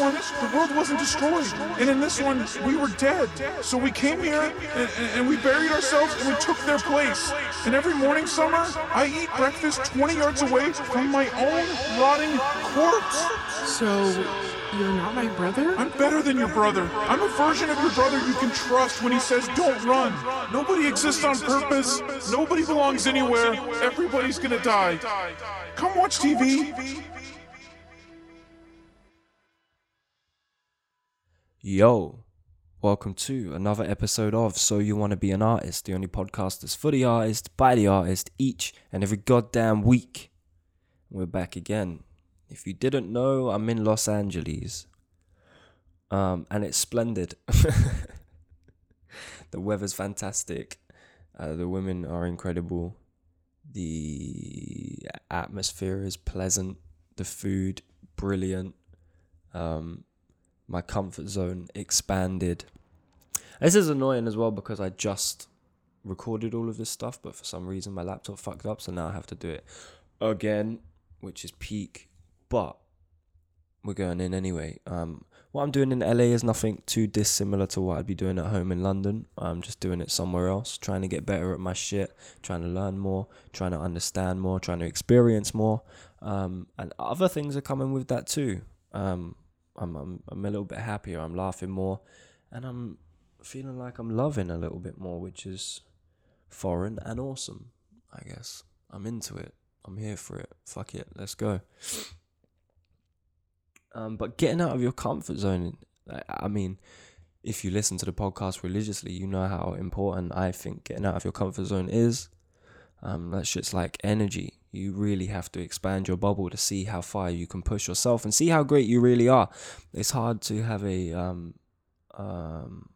one, the world wasn't destroyed. And in this one, we were dead. So we came here and, and we buried ourselves and we took their place. And every morning, Summer, I eat breakfast 20 yards away from my own rotting corpse. So, you're not my brother? I'm better than your brother. I'm a version of your brother you can trust when he says don't run. Nobody exists on purpose. Nobody belongs anywhere. Everybody's gonna die. Come watch TV. Yo, welcome to another episode of So You Want to Be an Artist, the only podcast that's for the artist, by the artist, each and every goddamn week. We're back again. If you didn't know, I'm in Los Angeles. Um, and it's splendid. the weather's fantastic. Uh, the women are incredible. The atmosphere is pleasant. The food, brilliant. Um, my comfort zone expanded. This is annoying as well because I just recorded all of this stuff, but for some reason my laptop fucked up, so now I have to do it again, which is peak. But we're going in anyway. Um, what I'm doing in LA is nothing too dissimilar to what I'd be doing at home in London. I'm just doing it somewhere else, trying to get better at my shit, trying to learn more, trying to understand more, trying to experience more. Um, and other things are coming with that too. Um, I'm, I'm I'm a little bit happier. I'm laughing more, and I'm feeling like I'm loving a little bit more, which is foreign and awesome. I guess I'm into it. I'm here for it. Fuck it. Let's go. Um, but getting out of your comfort zone. I- mean, if you listen to the podcast religiously, you know how important I think getting out of your comfort zone is. Um, that shit's like energy. You really have to expand your bubble to see how far you can push yourself and see how great you really are. It's hard to have a um, um,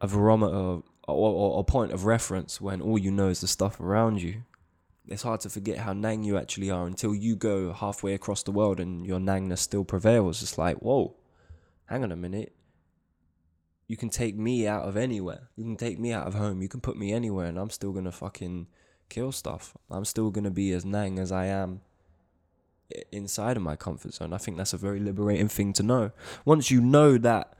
a barometer or, or, or point of reference when all you know is the stuff around you. It's hard to forget how nang you actually are until you go halfway across the world and your nangness still prevails. It's like, whoa, hang on a minute. You can take me out of anywhere. You can take me out of home. You can put me anywhere, and I'm still gonna fucking kill stuff. I'm still gonna be as nang as I am inside of my comfort zone. I think that's a very liberating thing to know. Once you know that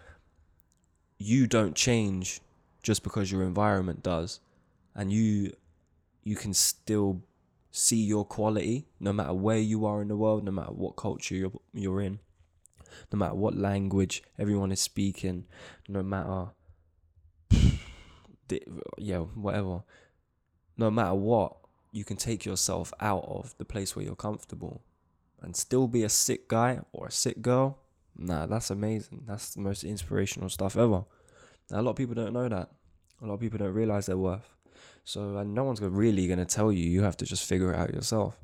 you don't change just because your environment does, and you you can still see your quality no matter where you are in the world, no matter what culture you're you're in, no matter what language everyone is speaking, no matter yeah whatever, no matter what, you can take yourself out of the place where you're comfortable and still be a sick guy or a sick girl. Nah, that's amazing. That's the most inspirational stuff ever. Now, A lot of people don't know that. A lot of people don't realize their worth. So and no one's really going to tell you. You have to just figure it out yourself.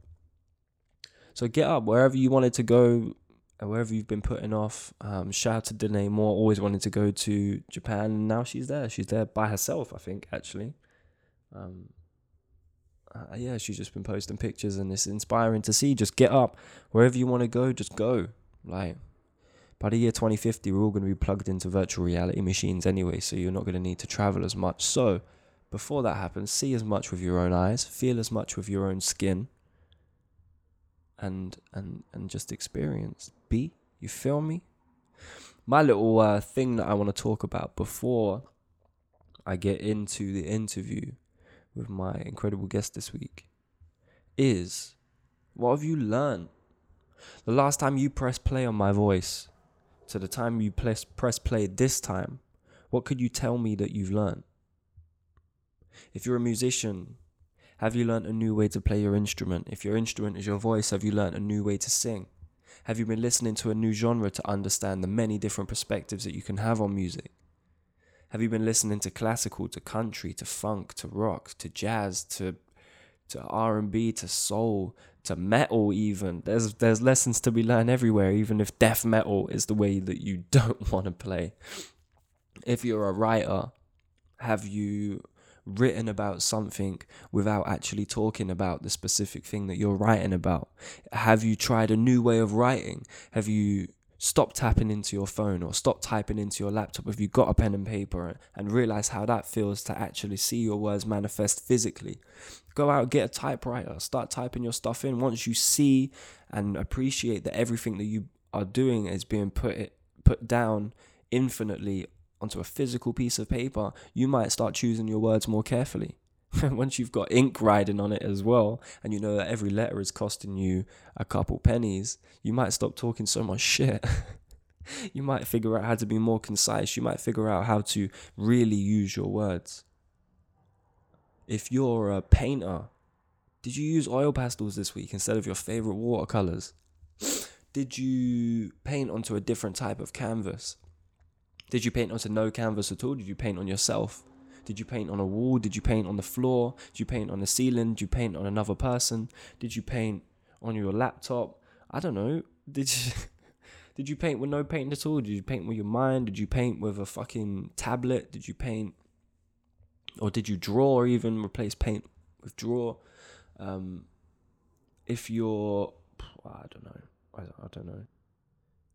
So get up wherever you wanted to go, and wherever you've been putting off. Um, shout out to Danae Moore, always wanted to go to Japan, and now she's there. She's there by herself, I think, actually. Um, uh, yeah, she's just been posting pictures, and it's inspiring to see. Just get up wherever you want to go. Just go. Like by the year 2050, we're all going to be plugged into virtual reality machines anyway, so you're not going to need to travel as much. So before that happens, see as much with your own eyes, feel as much with your own skin, and and and just experience. Be you feel me? My little uh, thing that I want to talk about before I get into the interview with my incredible guest this week is what have you learned? The last time you press play on my voice to the time you press press play this time, what could you tell me that you've learned? If you're a musician, have you learned a new way to play your instrument? If your instrument is your voice, have you learned a new way to sing? Have you been listening to a new genre to understand the many different perspectives that you can have on music? Have you been listening to classical, to country, to funk, to rock, to jazz, to to R&B, to soul, to metal even? There's there's lessons to be learned everywhere even if death metal is the way that you don't want to play. If you're a writer, have you written about something without actually talking about the specific thing that you're writing about? Have you tried a new way of writing? Have you stop tapping into your phone or stop typing into your laptop if you've got a pen and paper and realize how that feels to actually see your words manifest physically. Go out, get a typewriter, start typing your stuff in. Once you see and appreciate that everything that you are doing is being put put down infinitely onto a physical piece of paper, you might start choosing your words more carefully. Once you've got ink riding on it as well, and you know that every letter is costing you a couple pennies, you might stop talking so much shit. you might figure out how to be more concise. You might figure out how to really use your words. If you're a painter, did you use oil pastels this week instead of your favorite watercolors? Did you paint onto a different type of canvas? Did you paint onto no canvas at all? Did you paint on yourself? Did you paint on a wall? Did you paint on the floor? Did you paint on the ceiling? Did you paint on another person? Did you paint on your laptop? I don't know. Did you Did you paint with no paint at all? Did you paint with your mind? Did you paint with a fucking tablet? Did you paint or did you draw or even replace paint with draw? Um, if you're I don't know. I, I don't know.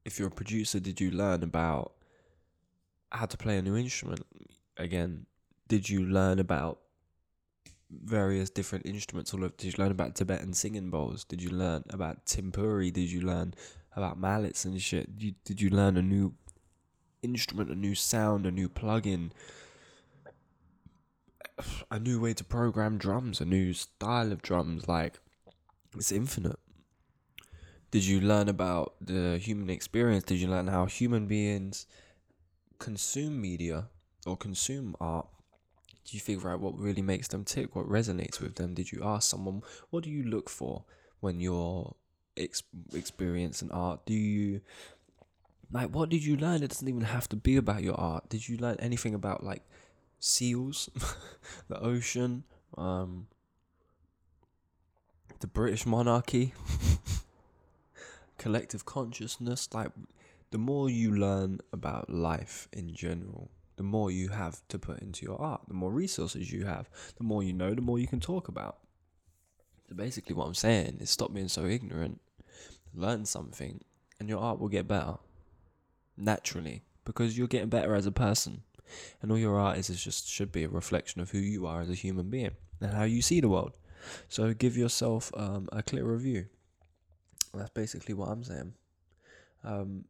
If you're a producer, did you learn about how to play a new instrument again? Did you learn about various different instruments? All of did you learn about Tibetan singing bowls? Did you learn about timpuri? Did you learn about mallets and shit? Did you, did you learn a new instrument, a new sound, a new plugin, a new way to program drums, a new style of drums? Like it's infinite. Did you learn about the human experience? Did you learn how human beings consume media or consume art, do you figure out what really makes them tick, what resonates with them? Did you ask someone, what do you look for when you're ex- experiencing art? Do you, like, what did you learn? It doesn't even have to be about your art. Did you learn anything about, like, seals, the ocean, um, the British monarchy, collective consciousness? Like, the more you learn about life in general, the more you have to put into your art, the more resources you have, the more you know, the more you can talk about. So basically, what I'm saying is stop being so ignorant, learn something, and your art will get better naturally because you're getting better as a person. And all your art is, is just should be a reflection of who you are as a human being and how you see the world. So give yourself um, a clearer view. That's basically what I'm saying. Um,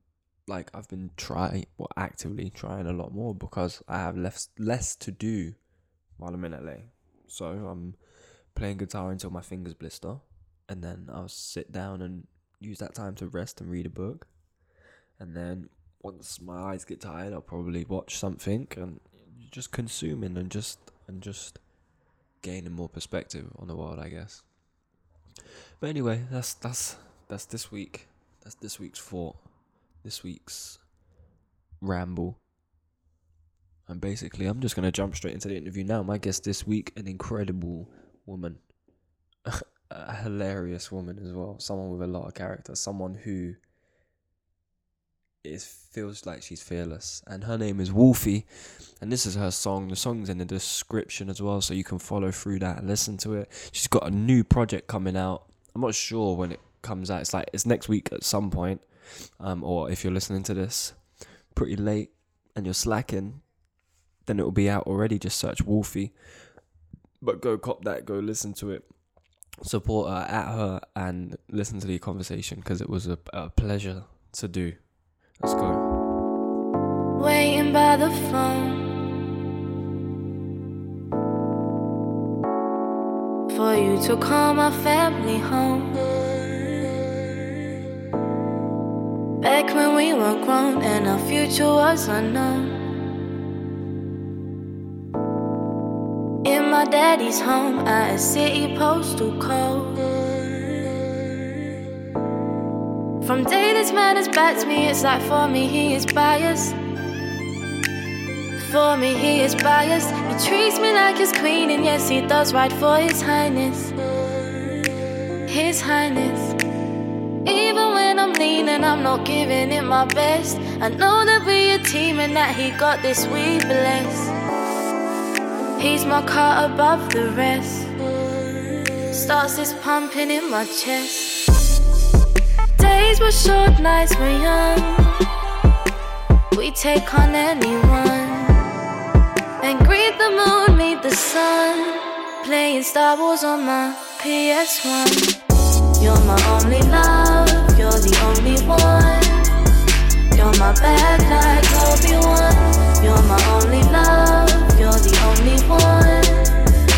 like I've been trying, well, actively trying a lot more because I have less less to do while I'm in LA. So I'm playing guitar until my fingers blister, and then I'll sit down and use that time to rest and read a book, and then once my eyes get tired, I'll probably watch something and just consuming and just and just gaining more perspective on the world, I guess. But anyway, that's that's that's this week. That's this week's thought this week's ramble. And basically, I'm just going to jump straight into the interview now. My guest this week, an incredible woman, a hilarious woman as well, someone with a lot of character, someone who is feels like she's fearless. And her name is Wolfie, and this is her song. The song's in the description as well, so you can follow through that and listen to it. She's got a new project coming out. I'm not sure when it comes out. It's like it's next week at some point um, or if you're listening to this pretty late and you're slacking, then it will be out already. Just search Wolfie. But go cop that, go listen to it, support her at her, and listen to the conversation because it was a, a pleasure to do. Let's go. Waiting by the phone for you to call my family home. Back when we were grown and our future was unknown. In my daddy's home at a city postal code. From day this man has backed me, it's like for me he is biased. For me he is biased. He treats me like his queen, and yes, he does right for his highness. His highness. Even when I'm leaning, I'm not giving it my best. I know that we a team and that he got this, we bless. He's my car above the rest. Starts this pumping in my chest. days were short, nights were young. We take on anyone and greet the moon, meet the sun. Playing Star Wars on my PS1. You're my only love, you're the only one. You're my bad like Obi Wan. You're my only love, you're the only one.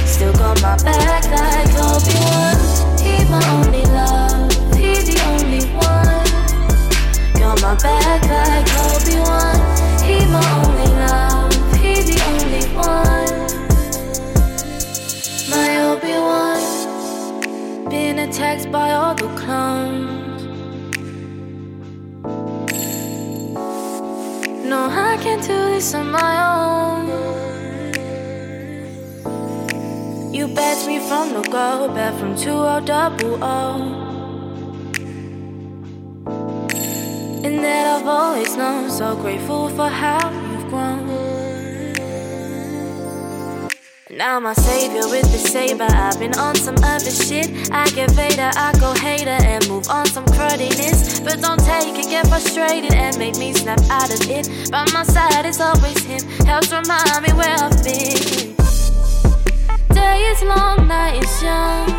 Still got my back like Obi Wan. He my only love, he the only one. You're my back like Obi Wan. He my only love, he the only one. Attacked by all the clones. No, I can't do this on my own. You bet me from the go, bet from 20 double O. And that I've always known, so grateful for how you've grown. Now my savior with the saber, I've been on some other shit. I get Vader, I go hater and move on some crudiness. But don't take it, get frustrated and make me snap out of it. By my side is always him, helps remind me where I've been. Day is long, night is young.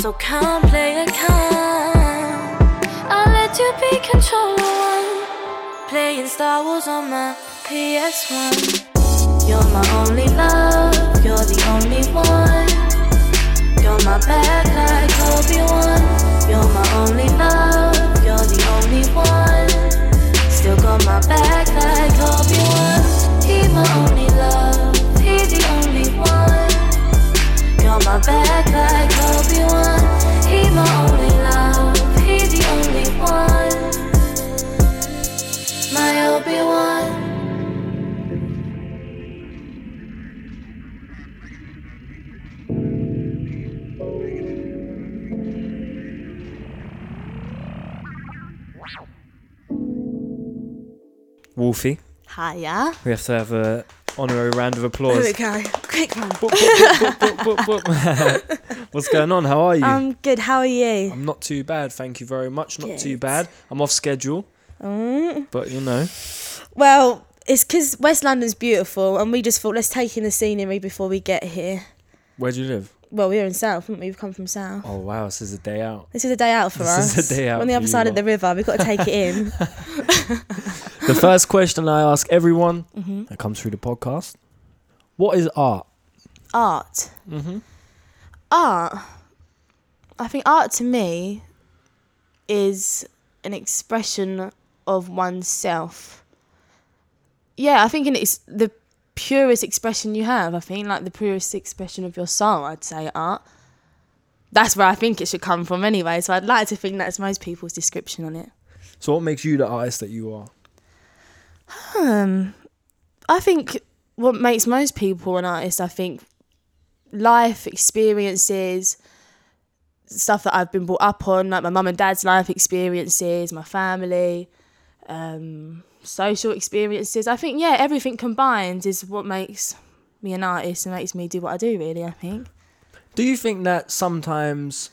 So come play a come. I'll let you be controller one. Playing Star Wars on my PS1. You're my only love, you're the only one. You're my back like Obi Wan. You're my only love, you're the only one. Still got my back like Obi Wan. He my only love, he the only one. You're my back like Obi Wan. He my only love, he the only one. My Obi Wolfie, Hiya. we have to have a honorary round of There applause. we go. Quick one. Boop, boop, boop. What's going on? How are you? I'm good. How are you? I'm not too bad, thank you very much. Not too bad. I'm off schedule, Mm. but you know, Well, it's because West London's beautiful, and we just thought let's take in the scenery before we get here. where do you live? Well, we're in South, haven't we? We've come from South. Oh wow, this is a day out. This is a day out for This us. is a day out We're on the other side of the river. We've got to take it in. The first question I ask everyone Mm-hmm. that comes through the podcast: What is art? art. Mm-hmm. Art. I think art to me is an expression of oneself. Yeah, I think it's the purest expression you have. I think like the purest expression of your soul. I'd say art. That's where I think it should come from anyway. So I'd like to think that's most people's description on it. So, what makes you the artist that you are? Um, I think what makes most people an artist, I think, life experiences, stuff that I've been brought up on, like my mum and dad's life experiences, my family, um, social experiences. I think, yeah, everything combined is what makes me an artist and makes me do what I do, really, I think. Do you think that sometimes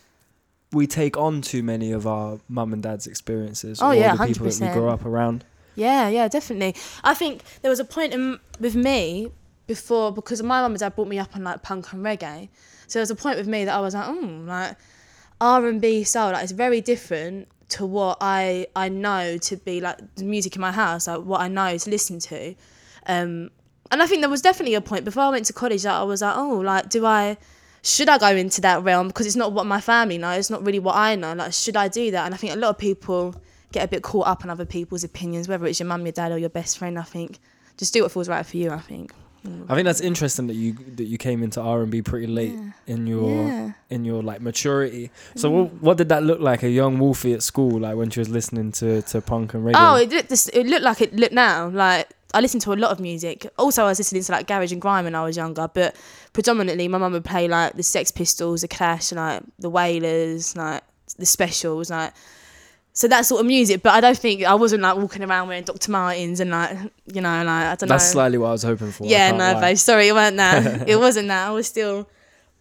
we take on too many of our mum and dad's experiences, Oh, or yeah, the people that we grow up around? Yeah, yeah, definitely. I think there was a point in, with me before because my mum and dad brought me up on like punk and reggae. So there was a point with me that I was like, oh, like R and B soul, like it's very different to what I I know to be like the music in my house, like what I know to listen to. Um, and I think there was definitely a point before I went to college that I was like, oh, like do I should I go into that realm because it's not what my family know, it's not really what I know. Like, should I do that? And I think a lot of people get a bit caught up in other people's opinions, whether it's your mum, your dad, or your best friend. I think just do what feels right for you. I think. I think that's interesting that you that you came into R and B pretty late in your Yeah. in your like maturity. So mm. what, what did that look like? A young Wolfie at school, like when she was listening to, to punk and reggae. Oh, it looked this, it looked like it looked now. Like I listened to a lot of music. Also, I was listening to like garage and grime when I was younger, but predominantly my mum would play like the Sex Pistols, the Clash, like the Wailers, like the Specials, like. So that sort of music, but I don't think I wasn't like walking around wearing Dr. Martens and like you know like I don't that's know. That's slightly what I was hoping for. Yeah, no, lie. babe. Sorry, it wasn't that. it wasn't that. I was still,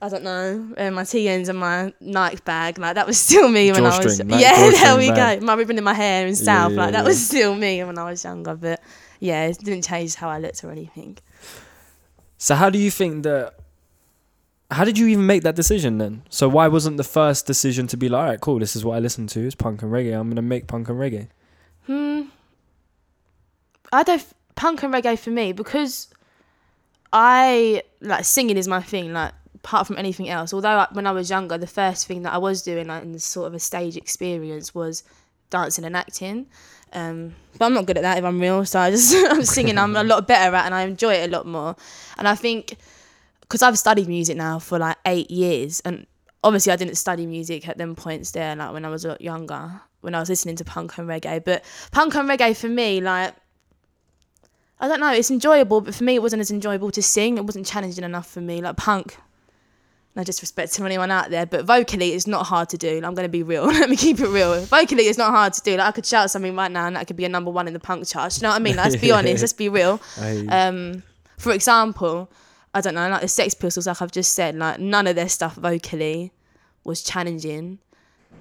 I don't know, uh, my TNs and my Nike bag. Like that was still me when I was. Drawstring, yeah, there we bag. go. My ribbon in my hair and Yeah, South. yeah, like that yeah. was still me when I was younger. But yeah, it didn't change how I looked or anything. So how do you think that? How did you even make that decision then? So why wasn't the first decision to be like, all right, cool, this is what I listen to, it's punk and reggae. I'm gonna make punk and reggae. Hmm. I don't punk and reggae for me because I like singing is my thing. Like apart from anything else, although I, when I was younger, the first thing that I was doing like, in sort of a stage experience was dancing and acting. Um, but I'm not good at that if I'm real. So I just I'm singing. I'm a lot better at, and I enjoy it a lot more. And I think because I've studied music now for like eight years, and obviously I didn't study music at them points there, like when I was a lot younger, when I was listening to punk and reggae. But punk and reggae for me, like I don't know, it's enjoyable, but for me it wasn't as enjoyable to sing. It wasn't challenging enough for me. Like punk, no disrespect to anyone out there, but vocally it's not hard to do. I'm gonna be real. Let me keep it real. Vocally it's not hard to do. Like I could shout something right now and that could be a number one in the punk charts. You know what I mean? Like, let's be honest. Let's be real. Um, for example, I don't know, like the Sex Pistols, like I've just said, like none of their stuff vocally was challenging.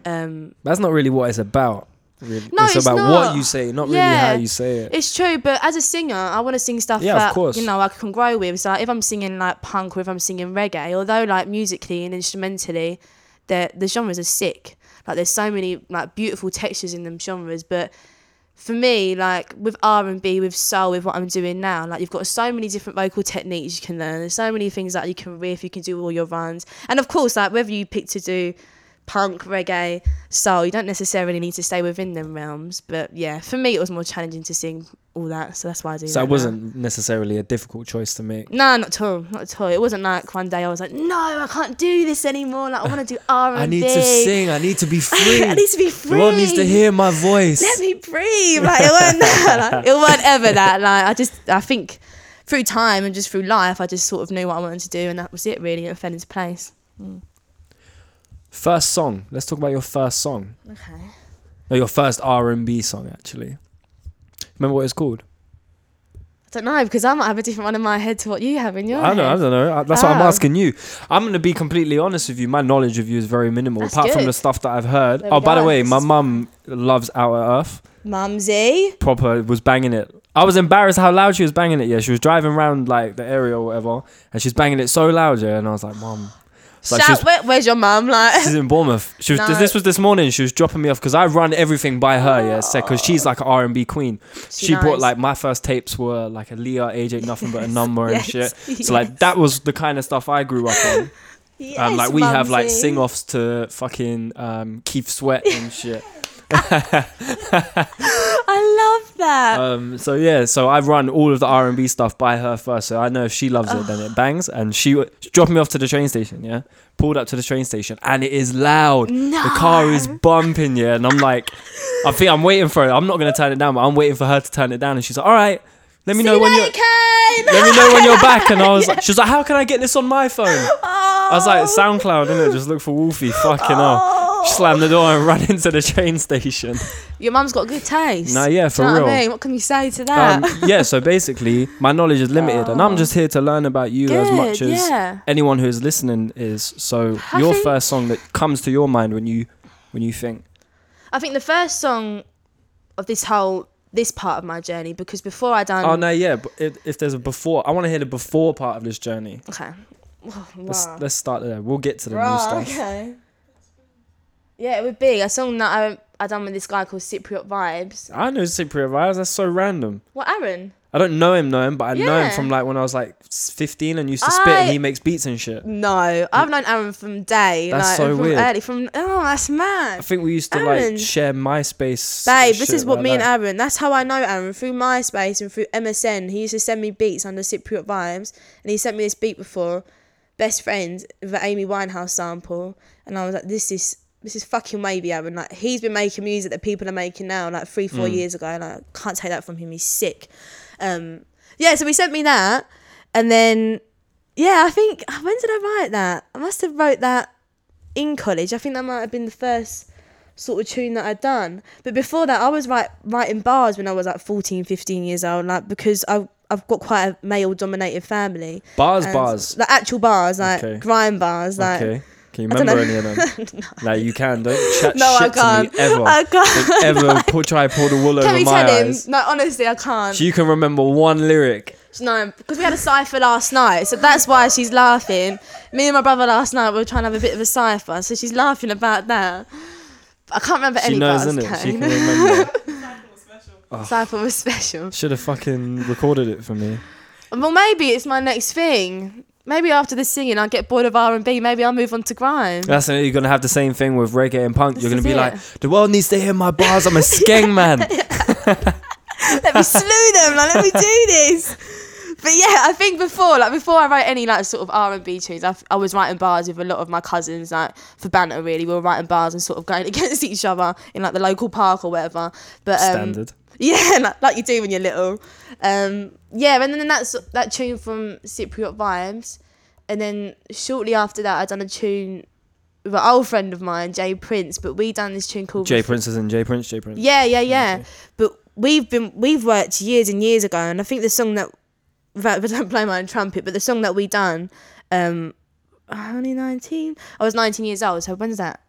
Um, that's not really what it's about. Really. No, it's, it's about not. what you say, not really how you say it. it's true, but as a singer, I want to sing stuff Yeah, of that course. you know I can grow with. So like, if I'm singing like punk or if I'm singing reggae, although like musically and instrumentally, the the genres are sick. Like there's so many like beautiful textures in them genres, but for me, like with R and B, with soul, with what I'm doing now, like you've got so many different vocal techniques you can learn. There's so many things that you can riff, you can do all your runs, and of course, like whether you pick to do punk, reggae, soul, you don't necessarily need to stay within them realms. But yeah, for me, it was more challenging to sing all that, so that's why I do. It. So that it wasn't necessarily a difficult choice to make. No, not at all. Not at all. It wasn't like one day I was like, no, I can't do this anymore. Like I want to do R and I need to sing. I need to be free. I need to be The free. world needs to hear my voice. Let me breathe. Like it wasn't that. Like, it wasn't ever that. Like I just, I think through time and just through life, I just sort of knew what I wanted to do, and that was it. Really, it fell into place. Mm. First song. Let's talk about your first song. Okay. No, your first R and B song actually. Remember what it's called? I don't know because I might have a different one in my head to what you have in your I don't know. I don't know. That's what I'm Oh. asking you. I'm gonna be completely honest with you. My knowledge of you is very minimal, That's apart from good. the stuff that I've heard. There we Oh, by the go. way, my mum loves Outer Earth. Mumsy. Proper was banging it. I was embarrassed how loud she was banging it. Yeah, she was driving around like the area or whatever, and she's banging it so loud. Yeah, and I was like, Mum. Like Shout, was- where, where's your mum? Like, She's in Bournemouth. She was. No. This was this morning. She was dropping me off because I run everything by her. Yeah, because she's like an R and B queen. She She brought like my first tapes were like Aaliyah, AJ, nothing but a number and shit. yes. So like that was the kind of stuff I grew up on. yes, um, like we have like sing offs to fucking um, Keith Sweat and shit. I love that. Um, so yeah, so I run all of the R and B stuff by her first. So I know if she loves it, then it bangs. And she w- she dropped me off to the train station. Yeah, pulled up to the train station, and it is loud. The car is bumping. Yeah, and I'm like, I think I'm waiting for it. I'm not gonna turn it down, but I'm waiting for her to turn it down. And she's like, all right. Let me know when you're. Kane. Let me know when you're back. And I was like, she was like, how can I get this on my phone? I was like, SoundCloud, innit? Just look for Wolfie. Fucking hell. Slam the door and run into the train station. Your mum's got good taste. Nah, yeah, Do for you know real. What, I mean? what can you say to that? Um, yeah, so basically, my knowledge is limited, and I'm just here to learn about you as much as yeah. anyone who is listening is. So, I your think- first song that comes to your mind when you when you think, I think the first song of this whole this part of my journey because before I done oh no, yeah, but if, if there's a before, I want to hear the before part of this journey. okay. Oh, Let's let's start there. We'll get to the new Right, stuff. okay. Yeah, it would be a song that I I done with this guy called Cypriot Vibes. I know Cypriot Vibes. That's so random. What Aaron? I don't know him, know him, but I know him from like when I was like 15 and used to spit, and I- he makes beats and shit. No, I've known Aaron from day. That's like, so from weird. Early, from oh, that's mad. I think we used to Aaron. like share MySpace. Babe, shit this is what like me and that. Aaron. That's how I know Aaron through MySpace and through MSN. He used to send me beats under Cypriot Vibes, and he sent me this beat before, "Best Friends" the Amy Winehouse sample, and I was like, "This is this is fucking wavy, Aaron." Like he's been making music that people are making now, like three, four Mm. years ago. And I can't take that from him. He's sick. Um, yeah, so he sent me that, and then yeah, I think when did I write that? I must have wrote that in college. I think that might have been the first sort of tune that I'd done. But before that, I was write, writing bars when I was like 14, 15 years old, like because I, I've got quite a male dominated family. Bars, bars. Like actual bars, like Okay. grime bars, like. okay. Can you remember any of them? Like you can. Don't chat No, I shit to can't. me ever. I can't. Don't ever pull, try to pull the wool Can over we my tell him? eyes. No, honestly, I can't. You can remember one lyric. No, because we had a cipher last night, so that's why she's laughing. Me and my brother last night we were trying to have a bit of a cipher, so she's laughing about that. I can't remember She any knows, bars. innit? She can remember. Oh. Cipher was special. Should have fucking recorded it for me. Well, maybe it's my next thing. Maybe after the singing, I'll get bored of R and B. Maybe I'll move on to grime. That's it. You're gonna have the same thing with reggae and punk. This You're gonna be it. like, the world needs to hear my bars. I'm a skeng man. let me slew them. Like, let me do this. But yeah, I think before, like before I wrote any like sort of R and B tunes, I, I was writing bars with a lot of my cousins, like for banter. Really, we were writing bars and sort of going against each other in like the local park or whatever. But um, Standard. Yeah, like, you do when you're little. Um, yeah, and then that's that tune from Cypriot Vibes, and then shortly after that, I done a tune with an old friend of mine, Jay Prince. But we done this tune called Jay Prince is in Jay Prince. Jay Prince. yeah, yeah, yeah. But we've been we've worked years and years ago, and I think the song that don't play my own trumpet, but the song that we done, um, only nineteen. I was nineteen years old. So when's that?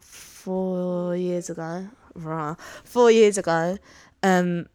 Four years ago. Rah. Four years ago. Um,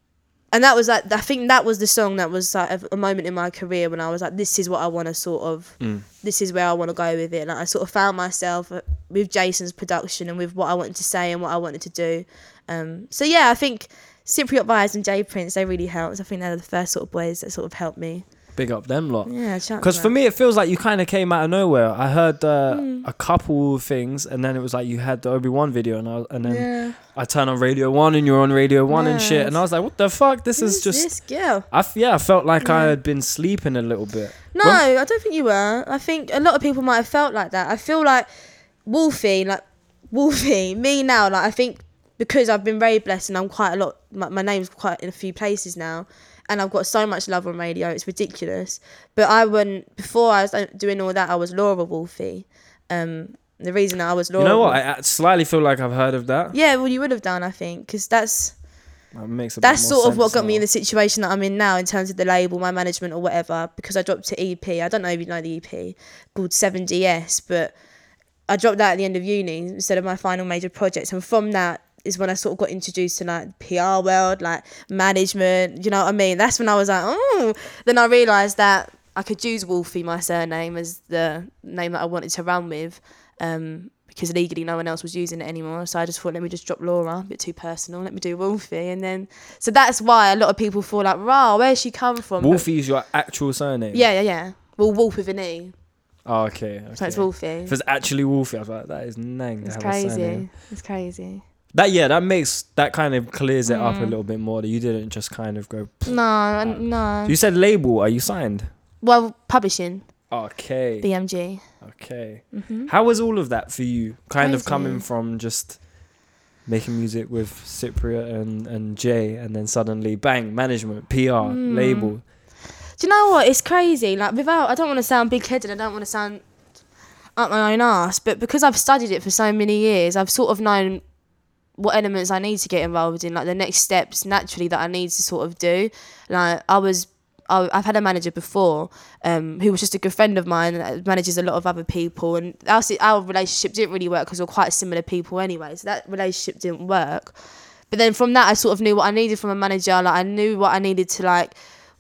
and that was like I think that was the song that was like a, a moment in my career when I was like, this is what I want to sort of, this is where I want to go with it. Like I sort of found myself uh, with Jason's production and with what I wanted to say and what I wanted to do. Um, so yeah, I think Cypriot Vibes and Jay Prince they really helped. I think they're the first sort of boys that sort of helped me. Big up them lot. Yeah, Because for me, it feels like you kind of came out of nowhere. I heard uh, Hmm. a couple things, and then it was like you had the Obi Wan video, and I, and then yeah, I turned on Radio One, and you're on Radio One and shit, and I was like, what the fuck? This is just. this girl. I f- yeah, I felt like I had been sleeping a little bit. No, I don't think you were. I think a lot of people might have felt like that. I feel like Wolfie, like Wolfie, me now, like I think because I've been very blessed and I'm quite a lot. My, my name's quite in a few places now, and I've got so much love on radio. It's ridiculous. But I went before I was doing all that. I was Laura Wolfie. Um, the reason I was Laura. You know what? I, I slightly feel like I've heard of that. yeah, well, you would have done, I think, because that's That makes that's sort of what got me in the situation that I'm in now in terms of the label, my management or whatever. Because I dropped to EP. I don't know if you know the EP called 7DS, but I dropped that at the end of uni instead of my final major project. And from that is when I sort of got introduced to like PR world, like management. You know what I mean? That's when I was like, oh. Then I realised that I could use Wolfie, my surname, as the name that I wanted to run with. Um, because legally no one else was using it anymore. So I just thought, let me just drop Laura, a bit too personal. Let me do Wolfie, and then so that's why a lot of people feel like, "Rah, where's she come from?" But- Wolfie is your actual surname. yeah, yeah, yeah. Well, Wolf with an E, Oh, okay. okay. so it's Wolfie. If it's actually Wolfie, I was like, that is nang. It's have a surname. crazy. It's crazy. That yeah, that makes that kind of clears it Mm. up a little bit more. That you didn't just kind of go. No, no. You said label. Are you signed? Well, publishing, Okay. BMG. Okay. Mm-hmm. How was all of that for you? Kind of Crazy. coming from just making music with Cypriot and, and Jay, and then suddenly bang, management, PR, Hmm. label. Do you know what? It's crazy. Like without, I don't want to sound big headed. I don't want to sound up my own ass. But because I've studied it for so many years, I've sort of known what elements I need to get involved in, like the next steps naturally that I need to sort of do. Like I was, I, I've had a manager before, um, who was just a good friend of mine that manages a lot of other people, and our our relationship didn't really work because we're quite similar people anyway. So that relationship didn't work. But then from that, I sort of knew what I needed from a manager. Like I knew what I needed to like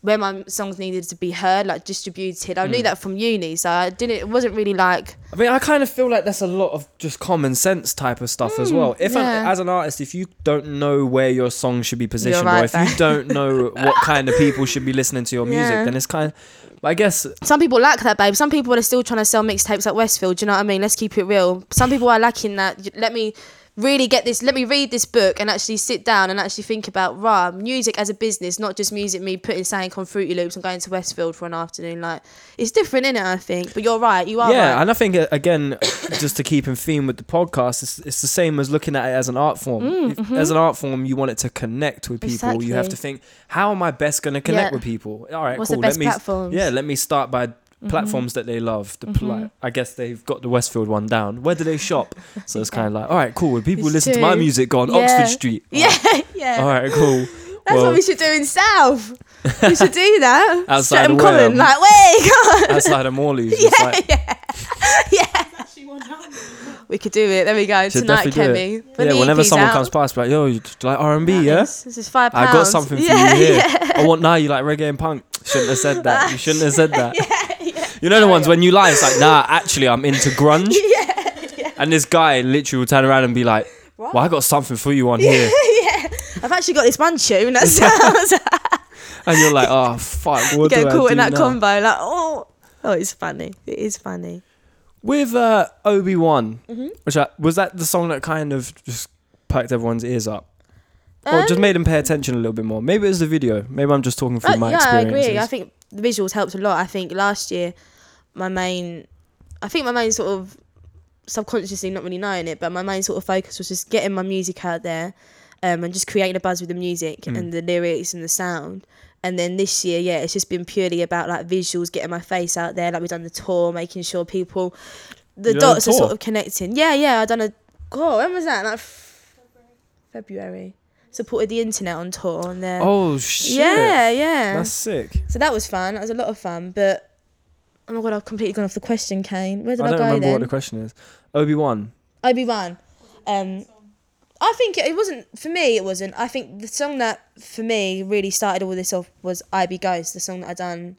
where my songs needed to be heard, like distributed. I knew Hmm. that from uni, so I didn't. It wasn't really like I mean, I kind of feel like that's a lot of just common sense type of stuff as well. If yeah. as an artist, if you don't know where your song should be positioned, right or if you don't know what kind of people should be listening to your music, Yeah. then it's kind of. I guess some people lack that, babe. Some people are still trying to sell mixtapes at Westfield. Do you know what I mean? Let's keep it real. Some people are lacking that. Let me really get this. Let me read this book and actually sit down and actually think about rah music as a business, not just music. Me putting something on Fruity Loops and going to Westfield for an afternoon. Like it's different, in it. I think. But you're right. You are yeah, right. and I think uh, again, just to keep in theme with the podcast, it's, it's the same as looking at it as an art form. If- As an art form, you want it to connect with people. You have Mm, mm-hmm. Exactly. to think, how am I best going to connect Yeah. with people? All right, What's cool. let me platforms? yeah, let me start by Mm-hmm. platforms that they love. The pla- I guess they've got the Westfield one down. Where do they shop? So it's kind of like, all right, cool. When people listen to my music on Yeah. Oxford Street, yeah, yeah. all right, cool. That's well, what we should do in South. we should do that. Outside Streatham of? Common, like, wait, come on. outside of Morley's. just like, yeah, yeah. We could do it. There we go. should Tonight, Kemi. Yeah, whenever someone out, comes past, like, yo, you do you like R and B, yeah? This, this is five pounds. I got something for yeah, you here. Yeah. I want now you like reggae and punk. Shouldn't have said that. You shouldn't have said that. You know the ones when you lie, it's like, nah, actually I'm into grunge. Yeah. And this guy literally will turn around and be like, What? Well, I got something for you on here. Yeah. I've actually got this one tune that sounds. And you're like, oh fuck, what get do I caught do in that now? combo. Like, oh, oh, it's funny. It is funny. With uh, Obi Wan, Mm-hmm. which I, was that the song that kind of just perked everyone's ears up, or just Um, made them pay attention a little bit more? Maybe it was the video. Maybe I'm just talking from Uh, my yeah, I experiences. agree. I think the visuals helped a lot. I think last year, my main, I think my main sort of subconsciously not really knowing it, but my main sort of focus was just getting my music out there, um, and just creating a buzz with the music Mm. and the lyrics and the sound. And then this year, yeah, it's just been purely about like visuals, getting my face out there. Like we've done the tour, making sure people, the You done a dots are sort of connecting. Yeah, yeah, I done a. God, when was that? Like f- February. Supported the internet on tour and then. oh shit! yeah, yeah. that's sick. So that was fun. That was a lot of fun. But oh my god, I've completely gone off the question, Kane. Where did I I, don't go remember then? what the question is. Obi Wan. Obi Wan. Um, I think it wasn't for me. It wasn't. I think the song that for me really started all this off was "I Be Ghost," the song that I done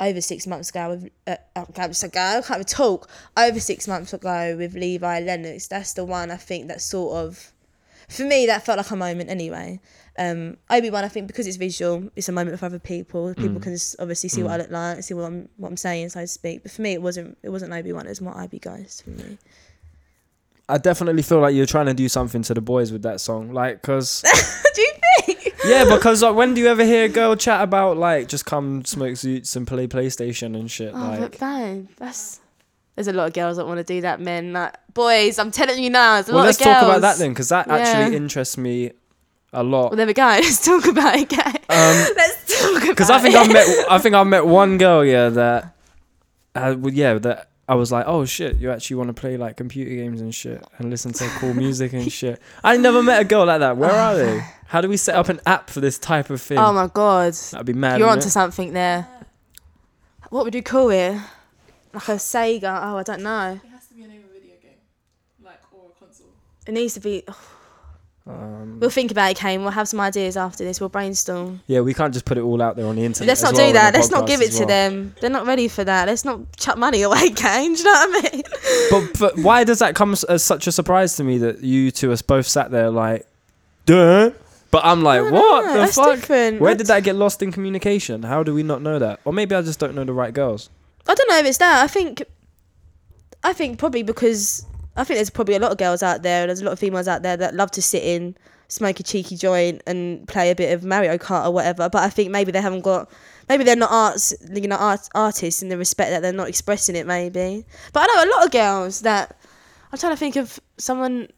over six months ago with uh, oh, can't ago. I can't even talk. Over six months ago with Levi Lennox. That's the one I think that sort of, for me, that felt like a moment anyway. Um, Obi Wan, I think because it's visual, it's a moment for other people. People can obviously see what I look like, see what I'm what I'm saying, so to speak. But for me, it wasn't. It wasn't Obi Wan. It was more I Be Ghost for me. I definitely feel like you're trying to do something to the boys with that song, like, cause Do you think? yeah, because like, when do you ever hear a girl chat about like just come smoke suits and play PlayStation and shit? Oh, like, but babe, that's. There's a lot of girls that want to do that, men. Like, boys, I'm telling you now, there's a well, lot let's of girls. talk about that then, because that actually interests me a lot. Well, there we go. Let's talk about it, guys. Um, Let's talk about because I think. I've met I think I've met one girl yeah that uh, yeah that I was like oh shit you actually want to play like computer games and shit and listen to cool music and shit I never met a girl like that where are they how do we set up an app for this type of thing Oh my god, that'd be mad you're onto it? something there. What would you call it? Like a Sega? Oh, I don't know. It has to be a name of a video game, like or a console. It needs to be. Um, We'll think about it, Kane. We'll have some ideas after this. We'll brainstorm. yeah we can't just put it all out there on the internet Let's not well do that. Let's not give it to well. them. They're not ready for that. Let's not chuck money away, Kane. Do you know what I mean? but, but why does that come as such a surprise to me that you two are both sat there like duh but I'm like what the that's fuck different. Where did that get lost in communication? How do we not know that? Or maybe I just don't know the right girls. I don't know if it's that. I think, I think probably because I think there's probably a lot of girls out there. and There's a lot of females out there that love to sit in, smoke a cheeky joint, and play a bit of Mario Kart or whatever. But I think maybe they haven't got. Maybe they're not arts, you know, art, artists in the respect that they're not expressing it. Maybe, but I know a lot of girls that. I'm trying to think of someone.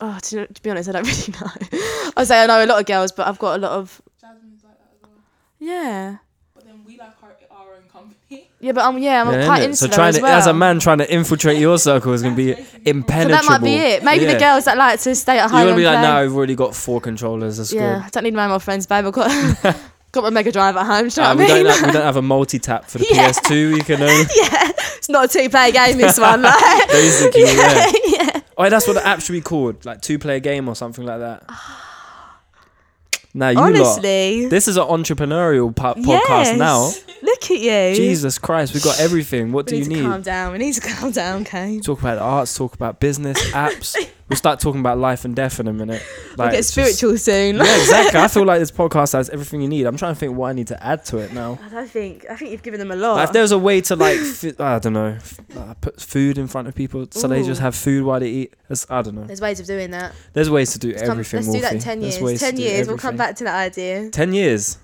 Oh, to, to be honest, I don't really know. I say I know a lot of girls, but I've got a lot of. Jasmine's like that as well. Yeah, But then we like our, our own company. yeah, but I'm yeah, I'm Yeah, quite innit? insular so trying as to, well. as a man trying to infiltrate your circle is going to be impenetrable. So that might be it. Maybe the girls that like to stay at home. You're going to be like, play. no, I've already got four controllers. That's Yeah, good. I don't need no more friends, babe. I've got got my Mega Drive at home. Do you know Uh, what we, I mean? don't have, we don't have a multi tap for the Yeah. PS2. We can only yeah, it's not a two player game. This one, like. basically, yeah. yeah. Oh, that's what the app should be called, like two player game or something like that. Now you lot, Honestly, this is an entrepreneurial po- yes. podcast now. Look at you. Jesus Christ, we've got everything. What we do need you to need? calm down. We need to calm down, okay? Talk about arts, talk about business, apps. We'll start talking about life and death in a minute. We'll get it's just- spiritual soon. yeah, exactly. I feel like this podcast has everything you need. I'm trying to think what I need to add to it now. I don't think. I think you've given them a lot. Like if there's a way to like, fi- I don't know, f- uh, put food in front of people so they just have food while they eat. I don't know. There's ways of doing that. There's ways to do Let's, come, everything. let's do that ten years. Ten years. We'll come back to that idea. Ten years.